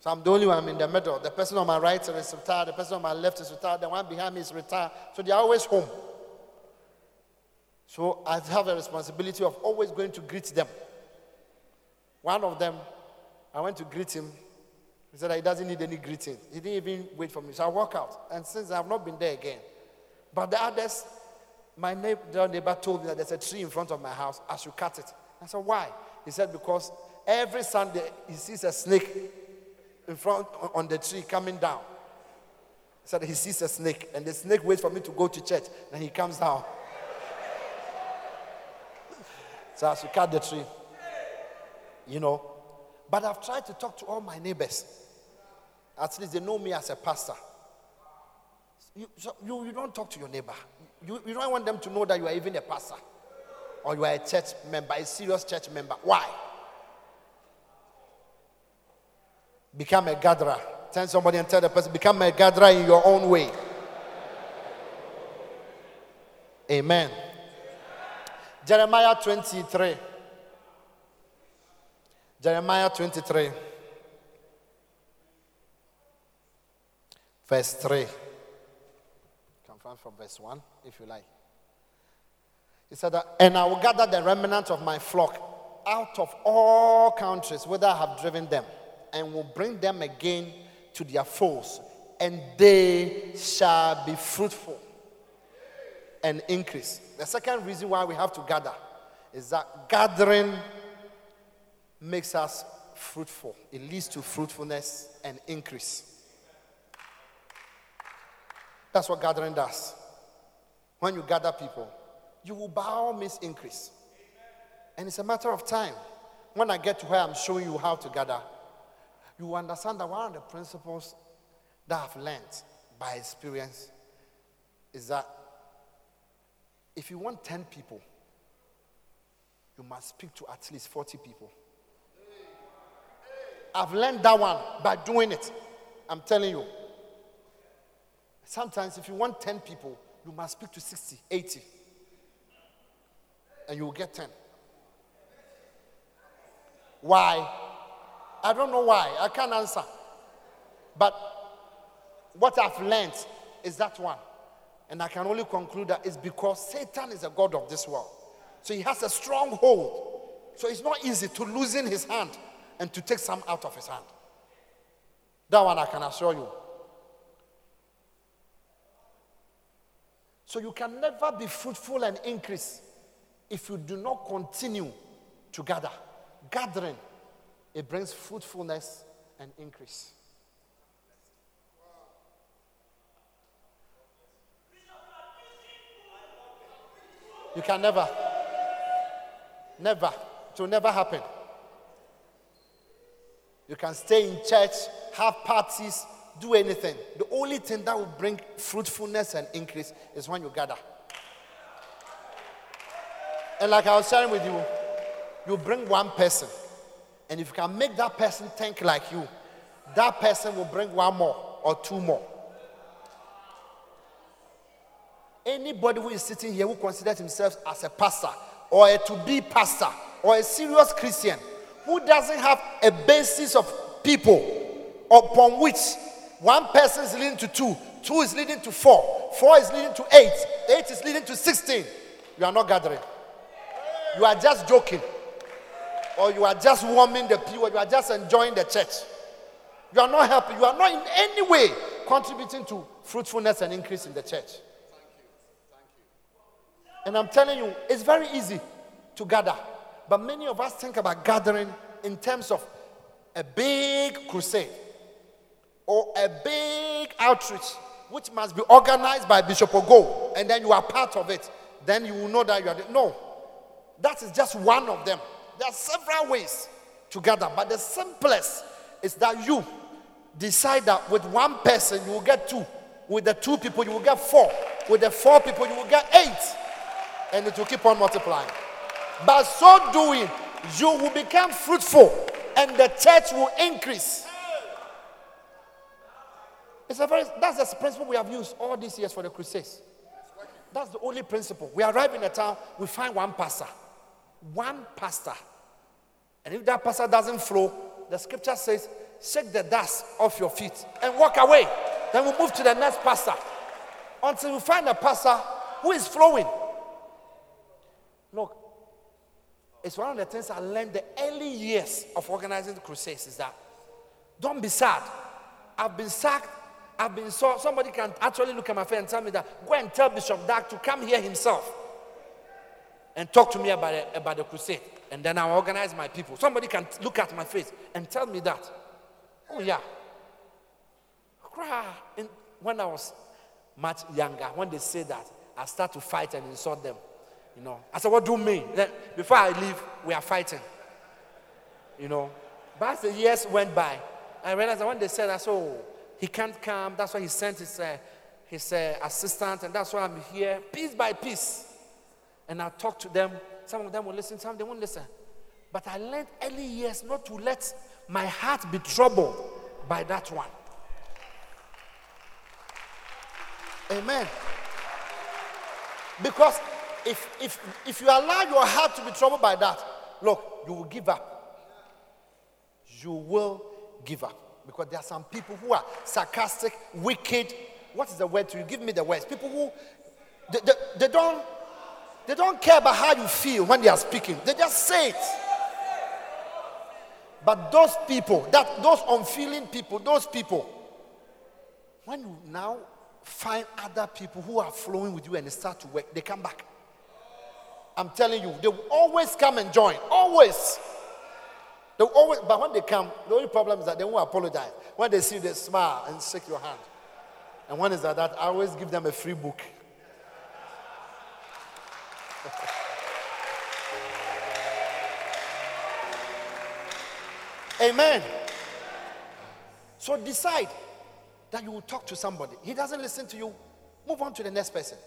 So I'm the only one I'm in the middle. The person on my right is retired. The person on my left is retired. The one behind me is retired. So they're always home. So I have a responsibility of always going to greet them. One of them, I went to greet him. He said he doesn't need any greeting. He didn't even wait for me. So I walk out. And since I've not been there again, but the others, my neighbor, neighbor told me that there's a tree in front of my house. I should cut it. I said, why? He said, because every Sunday he sees a snake in front on the tree coming down. He said he sees a snake, and the snake waits for me to go to church, and he comes down. so I should cut the tree. You know, But I've tried to talk to all my neighbors. At least they know me as a pastor. You, so you, you don't talk to your neighbor. You, you don't want them to know that you are even a pastor or you are a church member, a serious church member. Why? Become a gatherer. Tell somebody and tell the person, become a gatherer in your own way. Amen. Jeremiah 23. Jeremiah 23, verse 3. Come from verse 1, if you like. He said, And I will gather the remnant of my flock out of all countries whither I have driven them, and will bring them again to their folds, and they shall be fruitful and increase. The second reason why we have to gather is that gathering makes us fruitful. It leads to fruitfulness and increase. That's what gathering does. When you gather people, you will by all means increase. And it's a matter of time. When I get to where I'm showing you how to gather, you understand that one of the principles that I've learned by experience is that if you want 10 people, you must speak to at least 40 people. I've learned that one by doing it. I'm telling you. Sometimes, if you want 10 people, you must speak to 60, 80, and you will get 10. Why? I don't know why. I can't answer. But what I've learned is that one. And I can only conclude that it's because Satan is a God of this world. So he has a stronghold. So it's not easy to loosen his hand and to take some out of his hand. That one I can assure you. So you can never be fruitful and increase if you do not continue to gather. Gathering, it brings fruitfulness and increase. You can never, never, it will never happen. You can stay in church, have parties, do anything. The only thing that will bring fruitfulness and increase is when you gather. And like I was sharing with you, you bring one person, and if you can make that person think like you, that person will bring one more or two more. Anybody who is sitting here who considers himself as a pastor or a to be pastor or a serious Christian who doesn't have a basis of people upon which one person is leading to two, two is leading to four, four is leading to eight, eight is leading to 16, you are not gathering. You are just joking. Or you are just warming the pew, or you are just enjoying the church. You are not helping. You are not in any way contributing to fruitfulness and increase in the church. Thank you. Thank you. And I'm telling you, it's very easy to gather. But many of us think about gathering in terms of a big crusade or a big outreach, which must be organized by Bishop Ogo, and then you are part of it. Then you will know that you are. No, that is just one of them. There are several ways to gather, but the simplest is that you decide that with one person you will get two, with the two people you will get four, with the four people you will get eight, and it will keep on multiplying. By so doing, you will become fruitful and the church will increase. It's a very, that's the principle we have used all these years for the crusades. That's the only principle. We arrive in a town, we find one pastor. One pastor. And if that pastor doesn't flow, the scripture says, shake the dust off your feet and walk away. Then we move to the next pastor until we find a pastor who is flowing. Look, it's one of the things I learned the early years of organizing the crusades is that don't be sad. I've been sacked. I've been so somebody can actually look at my face and tell me that go and tell Bishop Dag to come here himself and talk to me about it, about the crusade. And then I'll organize my people. Somebody can look at my face and tell me that. Oh yeah. Cry. And when I was much younger, when they say that, I start to fight and insult them. You know, I said, What do you mean? Then before I leave, we are fighting. You know, But as the years went by, I realized that when they said, I said, oh, he can't come. That's why he sent his, uh, his uh, assistant, and that's why I'm here, piece by piece. And I talk to them. Some of them will listen, some they won't listen. But I learned early years not to let my heart be troubled by that one. Amen. Because if, if, if you allow your heart to be troubled by that, look, you will give up. You will give up. Because there are some people who are sarcastic, wicked. What is the word to you? Give me the words. People who they, they, they don't they don't care about how you feel when they are speaking. They just say it. But those people, that those unfeeling people, those people, when you now find other people who are flowing with you and they start to work, they come back. I'm telling you, they will always come and join. Always. They will always, but when they come, the only problem is that they won't apologize. When they see you, they smile and shake your hand. And when is that, that I always give them a free book. Amen. So decide that you will talk to somebody. He doesn't listen to you, move on to the next person.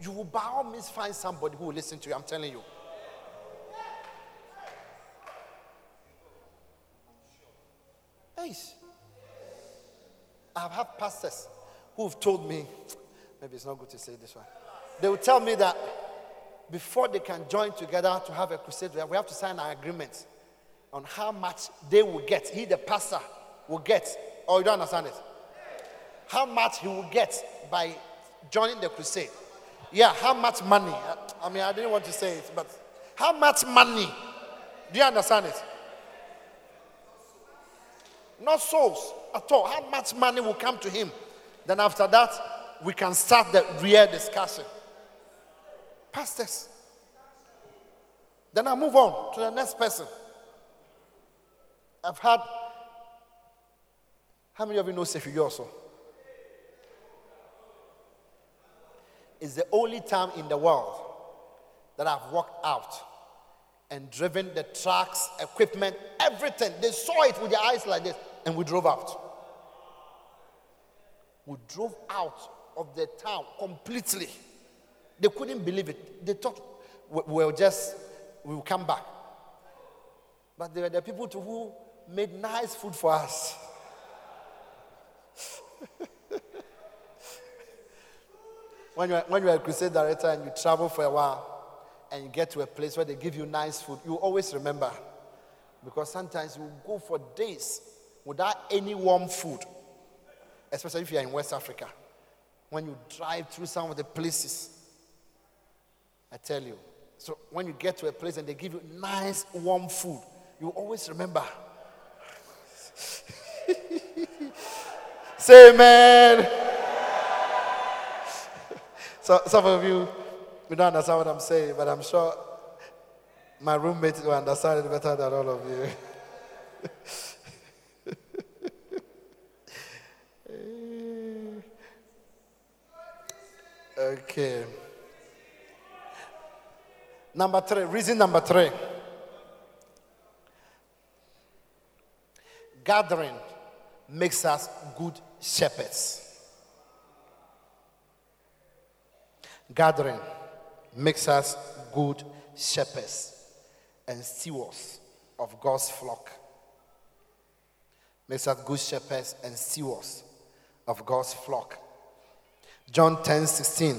You will by all means find somebody who will listen to you. I'm telling you. Hey, I have had pastors who have told me, maybe it's not good to say this one. They will tell me that before they can join together to have a crusade, we have to sign an agreement on how much they will get. He, the pastor, will get. Or oh, you don't understand it? How much he will get by joining the crusade. Yeah, how much money? I mean, I didn't want to say it, but how much money? Do you understand it? Not souls at all. How much money will come to him? Then after that, we can start the real discussion. Pastors. Then I move on to the next person. I've had. How many of you know Sefwi also? It's the only time in the world that I've walked out and driven the trucks, equipment, everything. They saw it with their eyes like this, and we drove out. We drove out of the town completely. They couldn't believe it. They thought we will just we will come back. But they were the people to who made nice food for us. when, you're, when you're a crusade director and you travel for a while and you get to a place where they give you nice food, you always remember. Because sometimes you go for days without any warm food, especially if you're in West Africa. When you drive through some of the places, I tell you. So when you get to a place and they give you nice warm food, you always remember Say amen. so, some of you, you don't understand what I'm saying, but I'm sure my roommate will understand it better than all of you. okay. Number three, reason number three. Gathering makes us good shepherds. Gathering makes us good shepherds and stewards of God's flock. Makes us good shepherds and stewards of God's flock. John 10 16.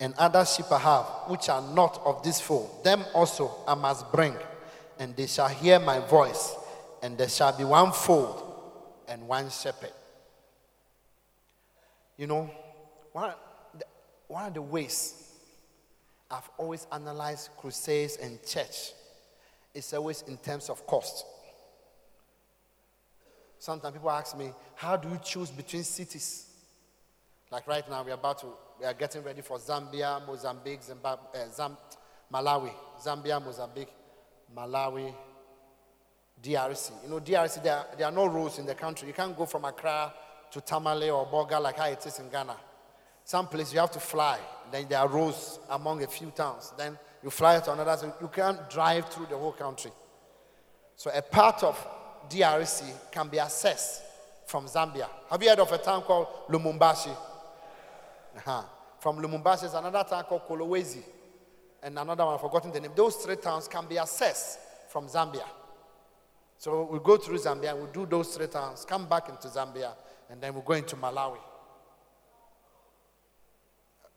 And other sheep I have, which are not of this fold, them also I must bring and they shall hear my voice, and there shall be one fold and one shepherd. You know, one, one of the ways I've always analyzed crusades and church is always in terms of cost. Sometimes people ask me, how do you choose between cities? Like right now, we're about to, we are getting ready for Zambia, Mozambique, Zimbabwe, uh, Malawi, Zambia, Mozambique, Malawi, DRC. You know, DRC, there are, there are no roads in the country. You can't go from Accra to Tamale or Bolga like how it is in Ghana. Some places you have to fly. Then there are roads among a few towns. Then You fly to another state. You can't drive through the whole country. So a part of DRC can be accessed from Zambia. Have you heard of a town called Lubumbashi? Uh-huh. From Lubumbashi, is another town called Kolwezi, and another one, I've forgotten the name. Those three towns can be accessed from Zambia. So we go through Zambia, we do those three towns, come back into Zambia, and then we go into Malawi.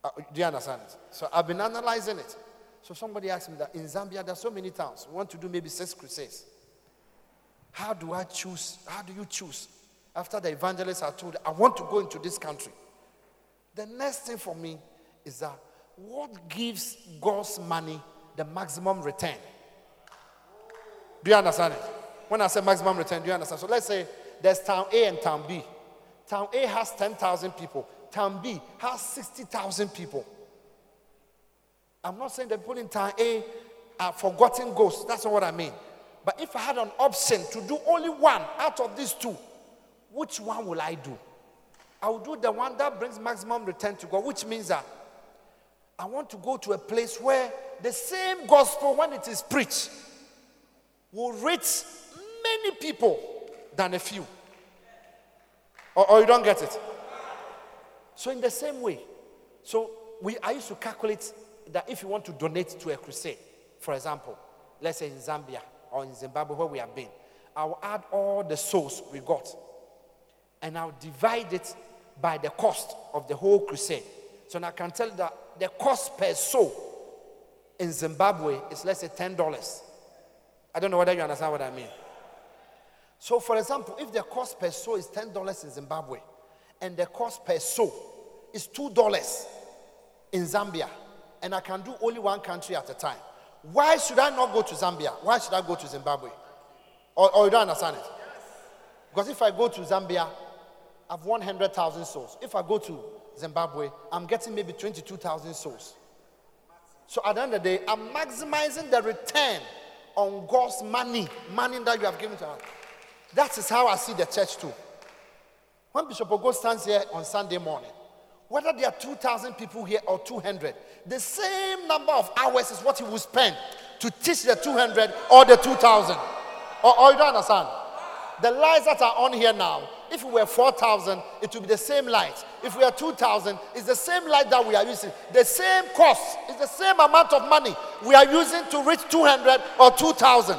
Uh, do you understand it? So I've been analyzing it. So somebody asked me that in Zambia there are so many towns. We want to do maybe six crusades. How do I choose? How do you choose? After the evangelists are told, I want to go into this country. The next thing for me is that what gives God's money the maximum return? Do you understand it? When I say maximum return, do you understand? So let's say there's town A and town B. Town A has 10,000 people. Town B has 60,000 people. I'm not saying the people in town A are forgotten ghosts. That's not what I mean. But if I had an option to do only one out of these two, which one will I do? I will do the one that brings maximum return to God, which means that I want to go to a place where the same gospel, when it is preached, will reach many people than a few. Or, or you don't get it? So, in the same way, so we, I used to calculate that if you want to donate to a crusade, for example, let's say in Zambia or in Zimbabwe where we have been, I'll add all the souls we got and I'll divide it by the cost of the whole crusade. So now I can tell that the cost per soul in Zimbabwe is let's say $10. I don't know whether you understand what I mean. So, for example, if the cost per soul is $10 in Zimbabwe and the cost per soul is $2 in Zambia, and I can do only one country at a time, why should I not go to Zambia? Why should I go to Zimbabwe? Or, or you don't understand it? Because if I go to Zambia, I've 100,000 souls. If I go to Zimbabwe, I'm getting maybe 22,000 souls. So at the end of the day, I'm maximizing the return on God's money, money that you have given to us. That is how I see the church too. When Bishop Ogo stands here on Sunday morning, whether there are 2,000 people here or 200, the same number of hours is what he will spend to teach the 200 or the 2,000. Or, or you don't understand? The lights that are on here now, if we were 4,000, it would be the same light. If we are 2,000, it's the same light that we are using. The same cost, it's the same amount of money we are using to reach 200 or 2,000.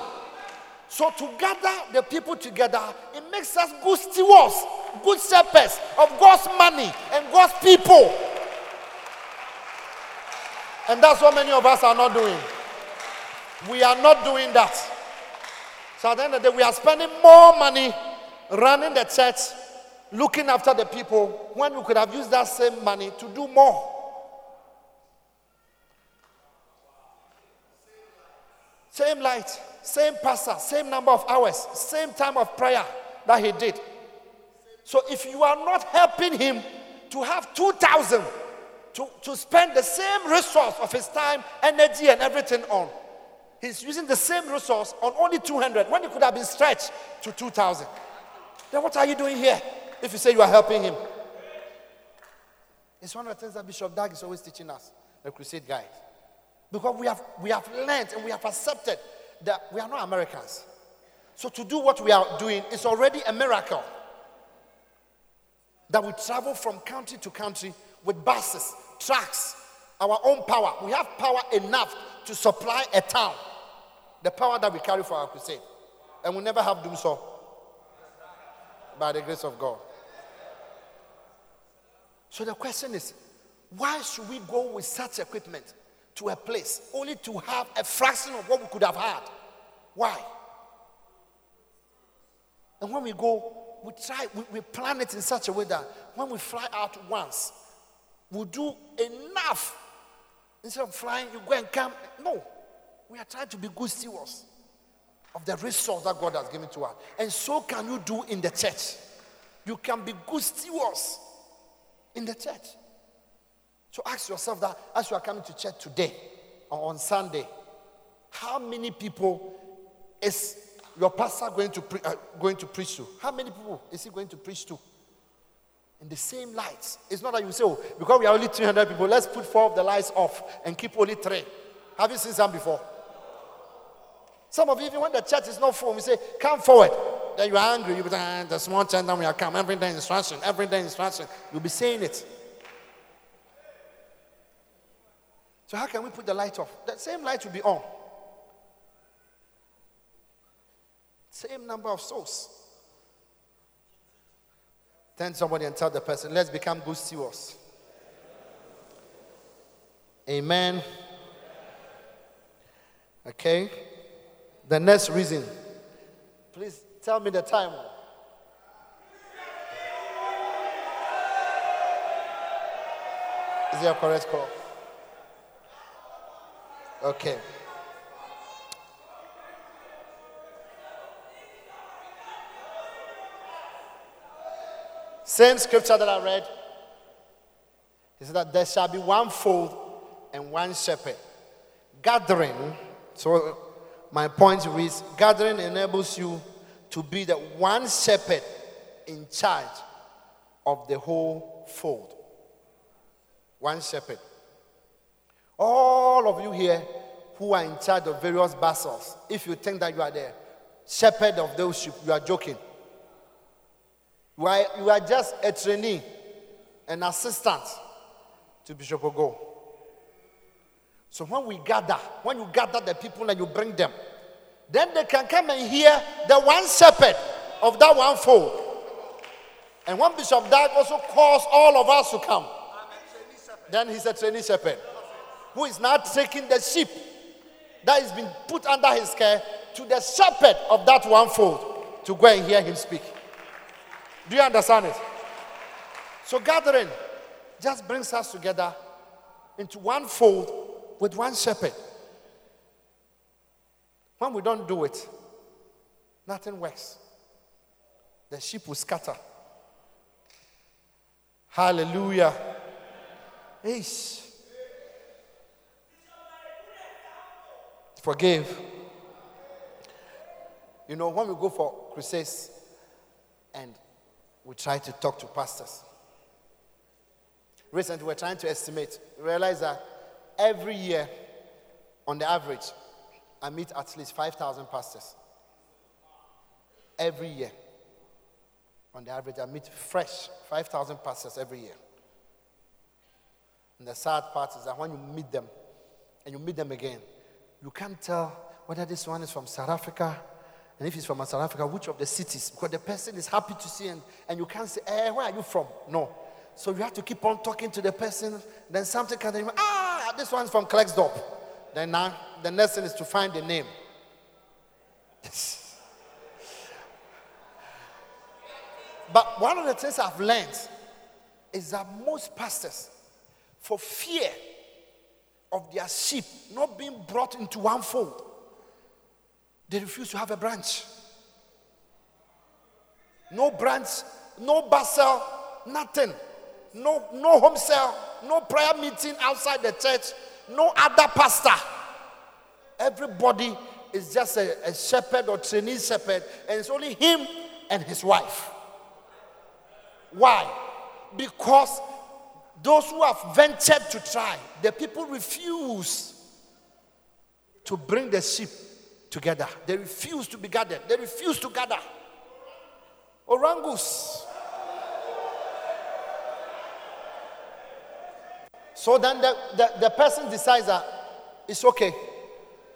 So to gather the people together, it makes us good stewards, good shepherds of God's money and God's people. And that's what many of us are not doing. We are not doing that. So at the end of the day, we are spending more money running the church, looking after the people, when we could have used that same money to do more. Same light, same pastor, same number of hours, same time of prayer that he did. So if you are not helping him to have 2,000 to, to spend the same resource of his time, energy, and everything on, he's using the same resource on only 200 when he could have been stretched to 2,000. Then what are you doing here if you say you are helping him? It's one of the things that Bishop Dag is always teaching us, the crusade guide. Because we have, we have learned and we have accepted that we are not Americans. So to do what we are doing is already a miracle. That we travel from country to country with buses, trucks, our own power. We have power enough to supply a town. The power that we carry for our crusade. And we never have done so by the grace of God. So the question is why should we go with such equipment to a place only to have a fraction of what we could have had? Why? And when we go, we try, we, we plan it in such a way that when we fly out once, we'll do enough. Instead of flying, you go and come. No, we are trying to be good stewards of the resource that God has given to us. And so can you do in the church. You can be good stewards in the church. So ask yourself that as you are coming to church today or on Sunday, how many people is your pastor going to, pre- uh, going to preach to? How many people is he going to preach to? In the same lights. It's not that you say, oh, because we are only 300 people, let's put four of the lights off and keep only three. Have you seen some before? Some of you, even when the church is not full, we say, come forward. Then you are angry. You be saying, ah, the small church, then we are come. Every day instruction, every day instruction. You'll be saying it. So how can we put the light off? That same light will be on. Same number of souls. Turn somebody and tell the person, let's become good stewards. Amen. Okay. The next reason. Please tell me the time. Is there a correct call? Okay. Same scripture that I read. He said that there shall be one fold and one shepherd. Gathering, so my point is gathering enables you to be the one shepherd in charge of the whole fold. One shepherd. All of you here who are in charge of various bacentas, if you think that you are the shepherd of those sheep, you are joking. You are, you are just a trainee, an assistant to Bishop Ogo. So when we gather, when you gather the people and you bring them, then they can come and hear the one shepherd of that one fold. And when Bishop Dag also calls all of us to come, then he's a trainee shepherd who is now taking the sheep that has been put under his care to the shepherd of that one fold to go and hear him speak. Do you understand it? So, gathering just brings us together into one fold with one shepherd. When we don't do it, nothing works. The sheep will scatter. Hallelujah. Ace. Forgive. You know, when we go for crusades and we try to talk to pastors. Recently, we're trying to estimate. realize that every year, on the average, I meet at least 5,000 pastors. Every year. On the average, I meet fresh 5,000 pastors every year. And the sad part is that when you meet them and you meet them again, you can't tell whether this one is from South Africa, and if he's from South Africa, which of the cities? Because the person is happy to see and, and you can't say, eh, where are you from? No. So you have to keep on talking to the person. Then something can ah, this one's from Klerksdorp. Then now the next thing is to find the name. but one of the things I've learned is that most pastors, for fear of their sheep not being brought into one fold, they refuse to have a branch. No branch, no bacenta, nothing. No, no home cell, no prayer meeting outside the church, no other pastor. Everybody is just a, a shepherd or trainee shepherd, and it's only him and his wife. Why? Because those who have ventured to try, the people refuse to bring the sheep together. They refuse to be gathered. They refuse to gather. Orangus. So then the, the, the person decides that it's okay.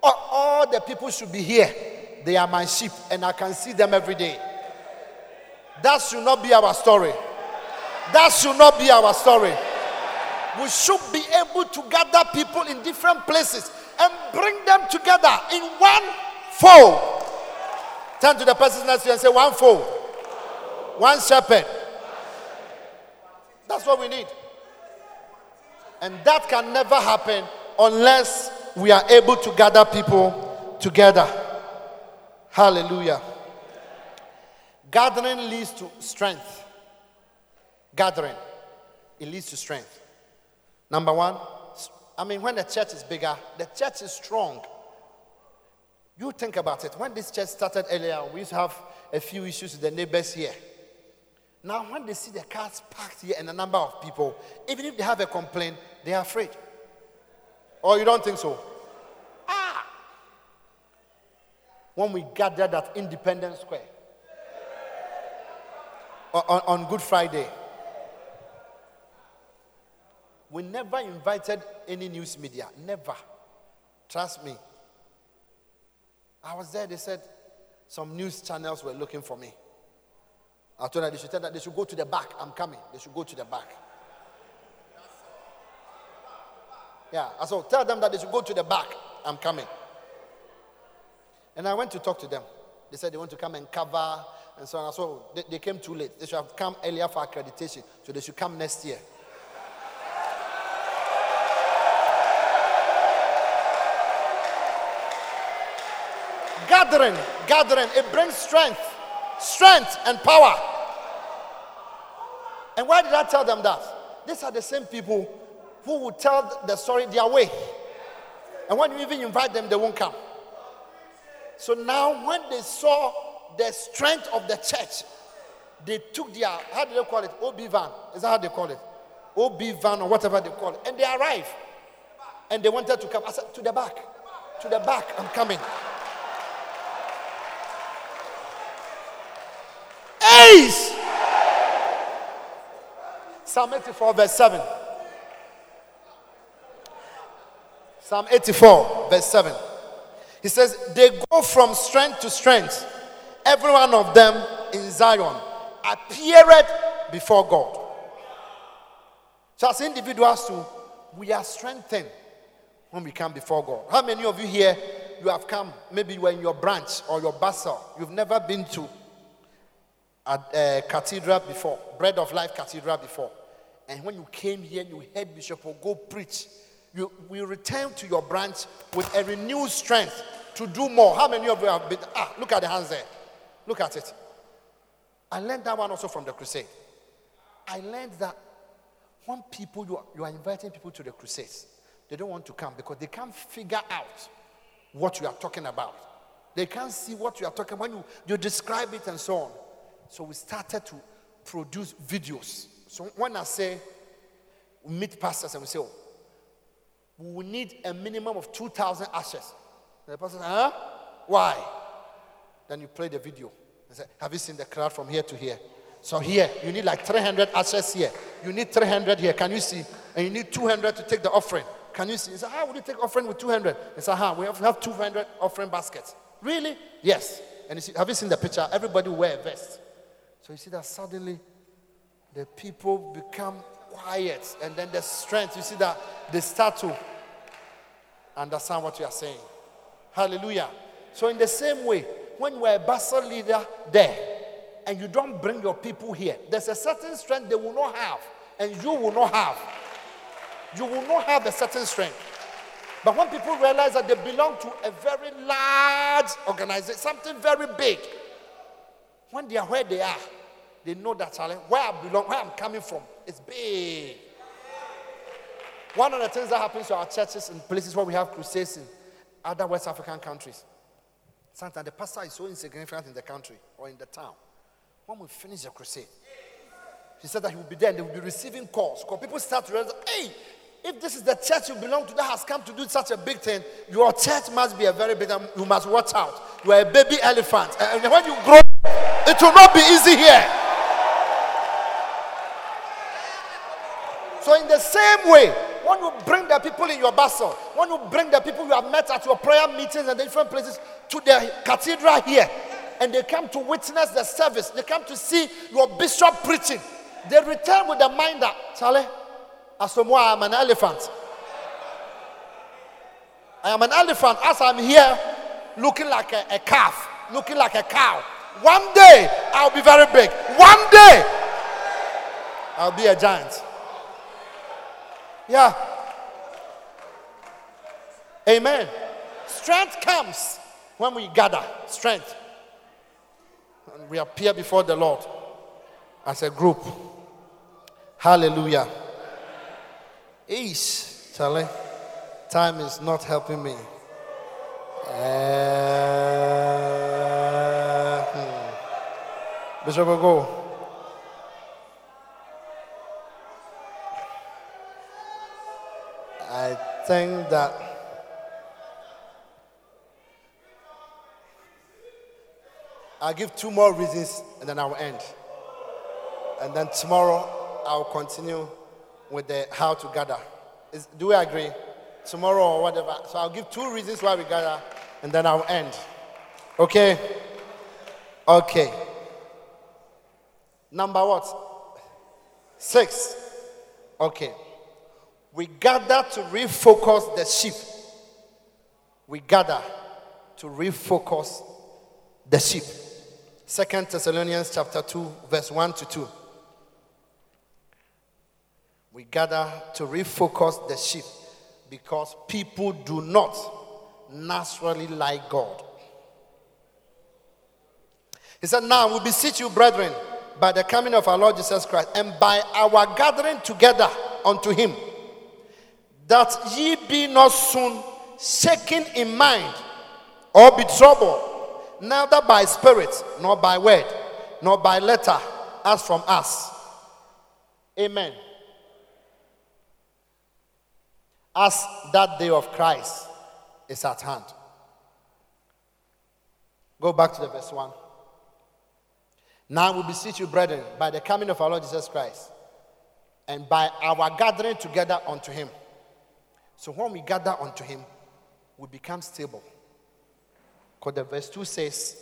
All, all the people should be here. They are my sheep and I can see them every day. That should not be our story. That should not be our story. We should be able to gather people in different places and bring them together in one fold. Turn to the person next to you and say, One fold, one shepherd. That's what we need. And that can never happen unless we are able to gather people together. Hallelujah. Gathering leads to strength. Gathering, it leads to strength. Number one, I mean, when the church is bigger, the church is strong. You think about it. When this church started earlier, we used to have a few issues with the neighbors here. Now, when they see the cars parked here and a number of people, even if they have a complaint, they are afraid. Or you don't think so? Ah! when we gathered at Independence Square on, on Good Friday. We never invited any news media. Never. Trust me. I was there, they said some news channels were looking for me. I told them they should tell that they should go to the back. I'm coming. They should go to the back. Yeah, I said, tell them that they should go to the back. I'm coming. And I went to talk to them. They said they want to come and cover and so on. So they, they came too late. They should have come earlier for accreditation. So they should come next year. gathering, gathering, it brings strength, strength and power. And why did I tell them that? These are the same people who will tell the story their way. And when you even invite them, they won't come. So now, when they saw the strength of the church, they took their, how do they call it? OB van. Is that how they call it? OB van or whatever they call it. And they arrived. And they wanted to come. I said, to the back. To the back, I'm coming. Ace! Psalm 84, verse 7. Psalm 84, verse 7. He says, They go from strength to strength. Every one of them in Zion appeared before God. So, as individuals, too, we are strengthened when we come before God. How many of you here you have come? Maybe you are in your branch or your bacenta. You've never been to a, a cathedral before, Bread of Life Cathedral before. And when you came here, you heard Bishop go preach. You will return to your branch with a renewed strength to do more. How many of you have been? Ah, look at the hands there. Look at it. I learned that one also from the crusade. I learned that when people, you are, you are inviting people to the crusades, they don't want to come because they can't figure out what you are talking about. They can't see what you are talking about. When you, you describe it and so on. So we started to produce videos. So when I say we meet pastors and we say, oh, we need a minimum of 2,000 ashes. And the person says, huh? Why? Then you play the video. I say, have you seen the crowd from here to here? So here, you need like 300 ashes here. You need 300 here. Can you see? And you need 200 to take the offering. Can you see? He said, how would you take offering with 200? He said, huh, we have, have 200 offering baskets. Really? Yes. And you see, have you seen the picture? Everybody wear a vest. So you see that suddenly the people become quiet and then the strength, you see that they start to understand what you are saying. Hallelujah. So, in the same way, when are a bacenta leader there and you don't bring your people here, there's a certain strength they will not have and you will not have. You will not have a certain strength. But when people realize that they belong to a very large organization, something very big, when they are where they are, they know that challenge. Where I belong, where I'm coming from, it's big. One of the things that happens to our churches in places where we have crusades in other West African countries, sometimes the pastor is so insignificant in the country or in the town. When we finish the crusade, he said that he will be there and they will be receiving calls. Because people start to realize, hey, if this is the church you belong to that has come to do such a big thing, your church must be a very big, one. you must watch out. You are a baby elephant. And when you grow, it will not be easy here. So, in the same way, when you bring the people in your bacenta, when you bring the people you have met at your prayer meetings and different places to the cathedral here, and they come to witness the service, they come to see your bishop preaching, they return with the mind that, Charlie, as for I am an elephant. I am an elephant as I'm here looking like a, a calf, looking like a cow. One day I'll be very big. One day I'll be a giant. Yeah. Amen. Strength comes when we gather. Strength. And we appear before the Lord as a group. Hallelujah. Eesh, Charlie. Time is not helping me. Uh, hmm. Bishop, go. I think that I'll give two more reasons and then I'll end. And then tomorrow I'll continue with the how to gather. Is, do we agree? Tomorrow or whatever. So I'll give two reasons why we gather and then I'll end. Okay? Okay. Number what? Six. Okay. We gather to refocus the sheep. We gather to refocus the sheep. Second Thessalonians chapter 2, verse 1 to 2. We gather to refocus the sheep because people do not naturally like God. He said, Now we beseech you, brethren, by the coming of our Lord Jesus Christ, and by our gathering together unto him, that ye be not soon shaken in mind or be troubled, neither by spirit, nor by word, nor by letter, as from us. Amen. As that day of Christ is at hand. Go back to the verse 1. Now we beseech you, brethren, by the coming of our Lord Jesus Christ, and by our gathering together unto him. So when we gather unto him, we become stable. Because the verse 2 says,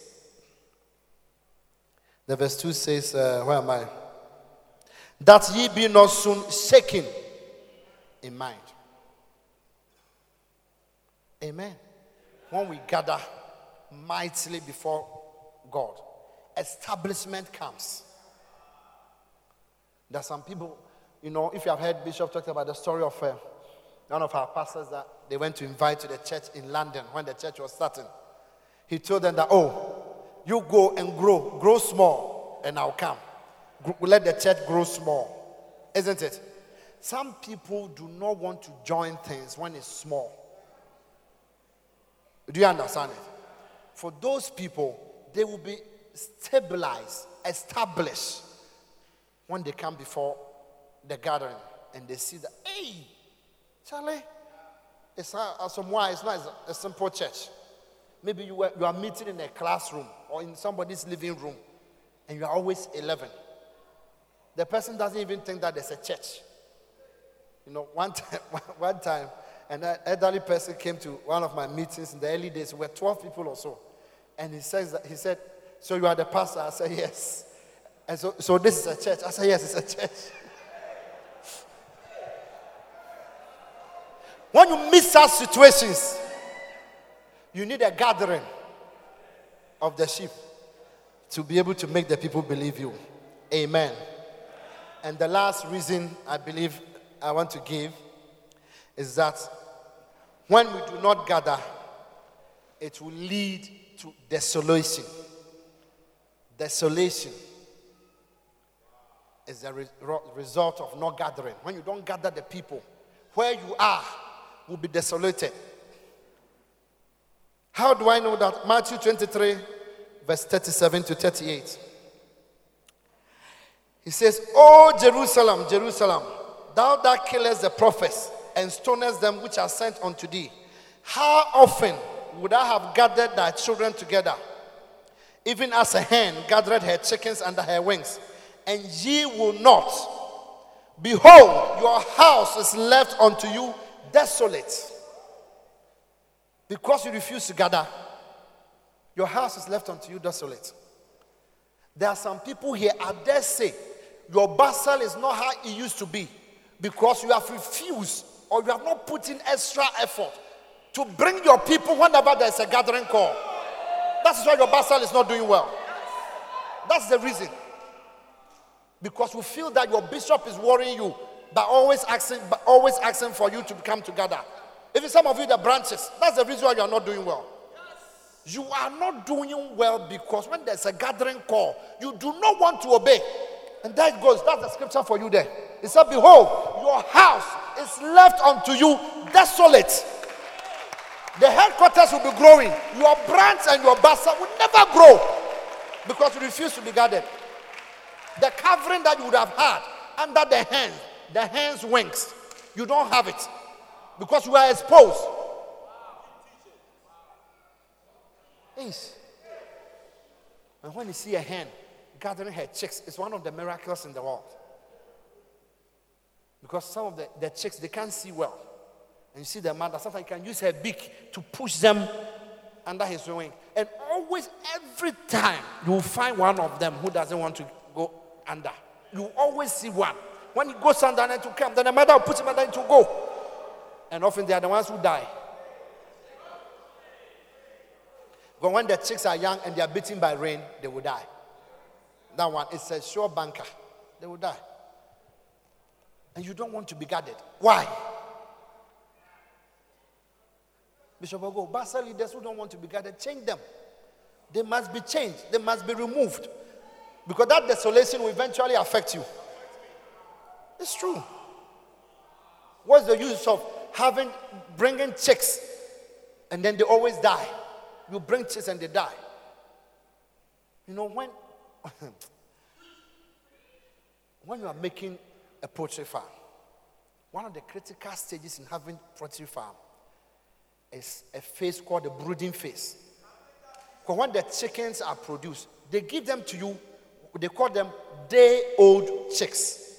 the verse 2 says, uh, where am I? That ye be not soon shaken in mind. Amen. When we gather mightily before God, establishment comes. There are some people, you know, if you have heard Bishop talk about the story of uh, one of our pastors that they went to invite to the church in London when the church was starting. He told them that, oh, you go and grow, grow small, and I'll come. Let the church grow small. Isn't it? Some people do not want to join things when it's small. Do you understand it? For those people, they will be stabilized, established when they come before the gathering and they see that, hey, Charlie, it's not, uh, some why it's not a simple church. Maybe you, were, you are meeting in a classroom or in somebody's living room and you are always 11. The person doesn't even think that there's a church. You know, one time, one time an elderly person came to one of my meetings in the early days. We were 12 people or so. And he says that, he said, So you are the pastor? I said, Yes. And so, so this is a church? I said, Yes, it's a church. When you meet such situations, you need a gathering of the sheep to be able to make the people believe you. Amen. And the last reason I believe I want to give is that when we do not gather, it will lead to desolation. Desolation is the re- result of not gathering. When you don't gather the people, where you are will be desolated. How do I know that? Matthew 23, verse 37 to 38. He says, O Jerusalem, Jerusalem, thou that killest the prophets and stonest them which are sent unto thee, how often would I have gathered thy children together, even as a hen gathered her chickens under her wings, and ye will not? Behold, your house is left unto you desolate. Because you refuse to gather, your house is left unto you desolate. There are some people here, I dare say, your bacenta is not how it used to be because you have refused or you have not put in extra effort to bring your people whenever there's a gathering call. That's why your bacenta is not doing well. That's the reason. Because we feel that your bishop is worrying you by always asking, by always asking for you to come together. Even some of you, the branches, that's the reason why you are not doing well. You are not doing well because when there's a gathering call, you do not want to obey. And there it goes. That's the scripture for you there. It said, Behold, your house is left unto you desolate. The headquarters will be growing. Your branch and your bacenta will never grow because you refuse to be guarded. The covering that you would have had under the hand, the hand's wings, you don't have it because you are exposed. Yes. And when you see a hen gathering her chicks, it's one of the miracles in the world. Because some of the, the chicks, they can't see well. And you see the mother, sometimes can use her beak to push them under his wing. And always, every time, you will find one of them who doesn't want to go under. You always see one. When he goes under and to come, then the mother will put him under to go. And often they are the ones who die. But when the chicks are young and they are beaten by rain, they will die. That one is a sure banker. They will die. And you don't want to be guarded. Why? Bishop Ogo, Bacenta leaders who don't want to be guarded, change them. They must be changed. They must be removed. Because that desolation will eventually affect you. It's true. What's the use of having, bringing chicks and then they always die? You bring chicks and they die. You know, when, when you are making a poultry farm, one of the critical stages in having poultry farm is a phase called the brooding phase. Because when the chickens are produced, they give them to you, they call them day old chicks.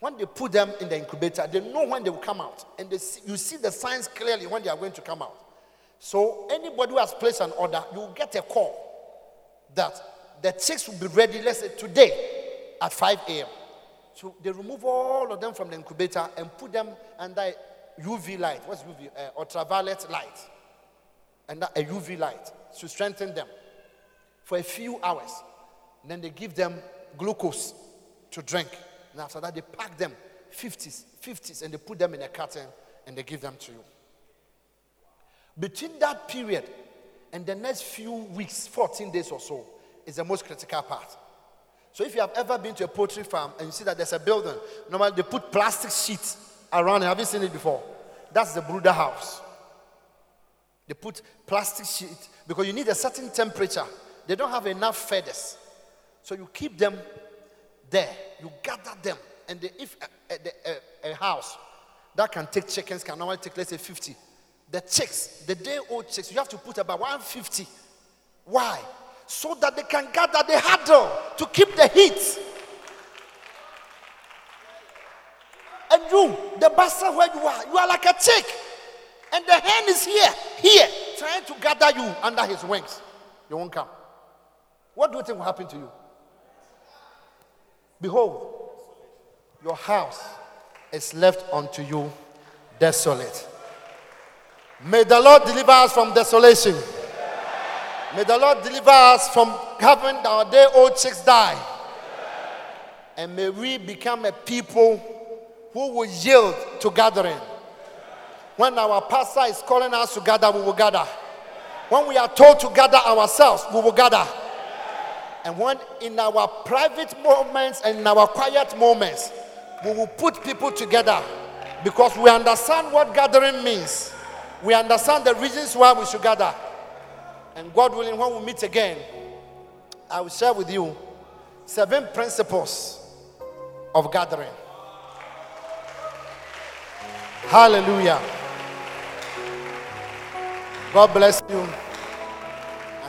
When they put them in the incubator, they know when they will come out. And see, you see the signs clearly when they are going to come out. So, anybody who has placed an order, you will get a call that the chicks will be ready, let's say today at 5 a.m. So, they remove all of them from the incubator and put them under UV light. What's UV? Uh, ultraviolet light. And a UV light to strengthen them for a few hours. And then they give them glucose to drink. And after that, they pack them 50s, 50s, and they put them in a carton and they give them to you. Between that period and the next few weeks, 14 days or so, is the most critical part. So if you have ever been to a poultry farm and you see that there's a building, normally they put plastic sheets around it. Have you seen it before? That's the brooder house. They put plastic sheet because you need a certain temperature. They don't have enough feathers. So you keep them there. You gather them. And if a, a, a, a, house that can take chickens can normally take, let's say, 50. The chicks, the day old chicks, you have to put about 150. Why? So that they can gather the huddle to keep the heat. And you, the bastard where you are, you are like a chick. And the hen is here, here, trying to gather you under his wings. You won't come. What do you think will happen to you? Behold, your house is left unto you desolate. May the Lord deliver us from desolation. May the Lord deliver us from having our day old chicks die. And may we become a people who will yield to gathering. When our pastor is calling us to gather, we will gather. When we are told to gather ourselves, we will gather. And when in our private moments and in our quiet moments, we will put people together because we understand what gathering means. We understand the reasons why we should gather. And God willing, when we meet again, I will share with you seven principles of gathering. Hallelujah. God bless you.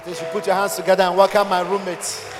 You put your hands together and welcome my roommates.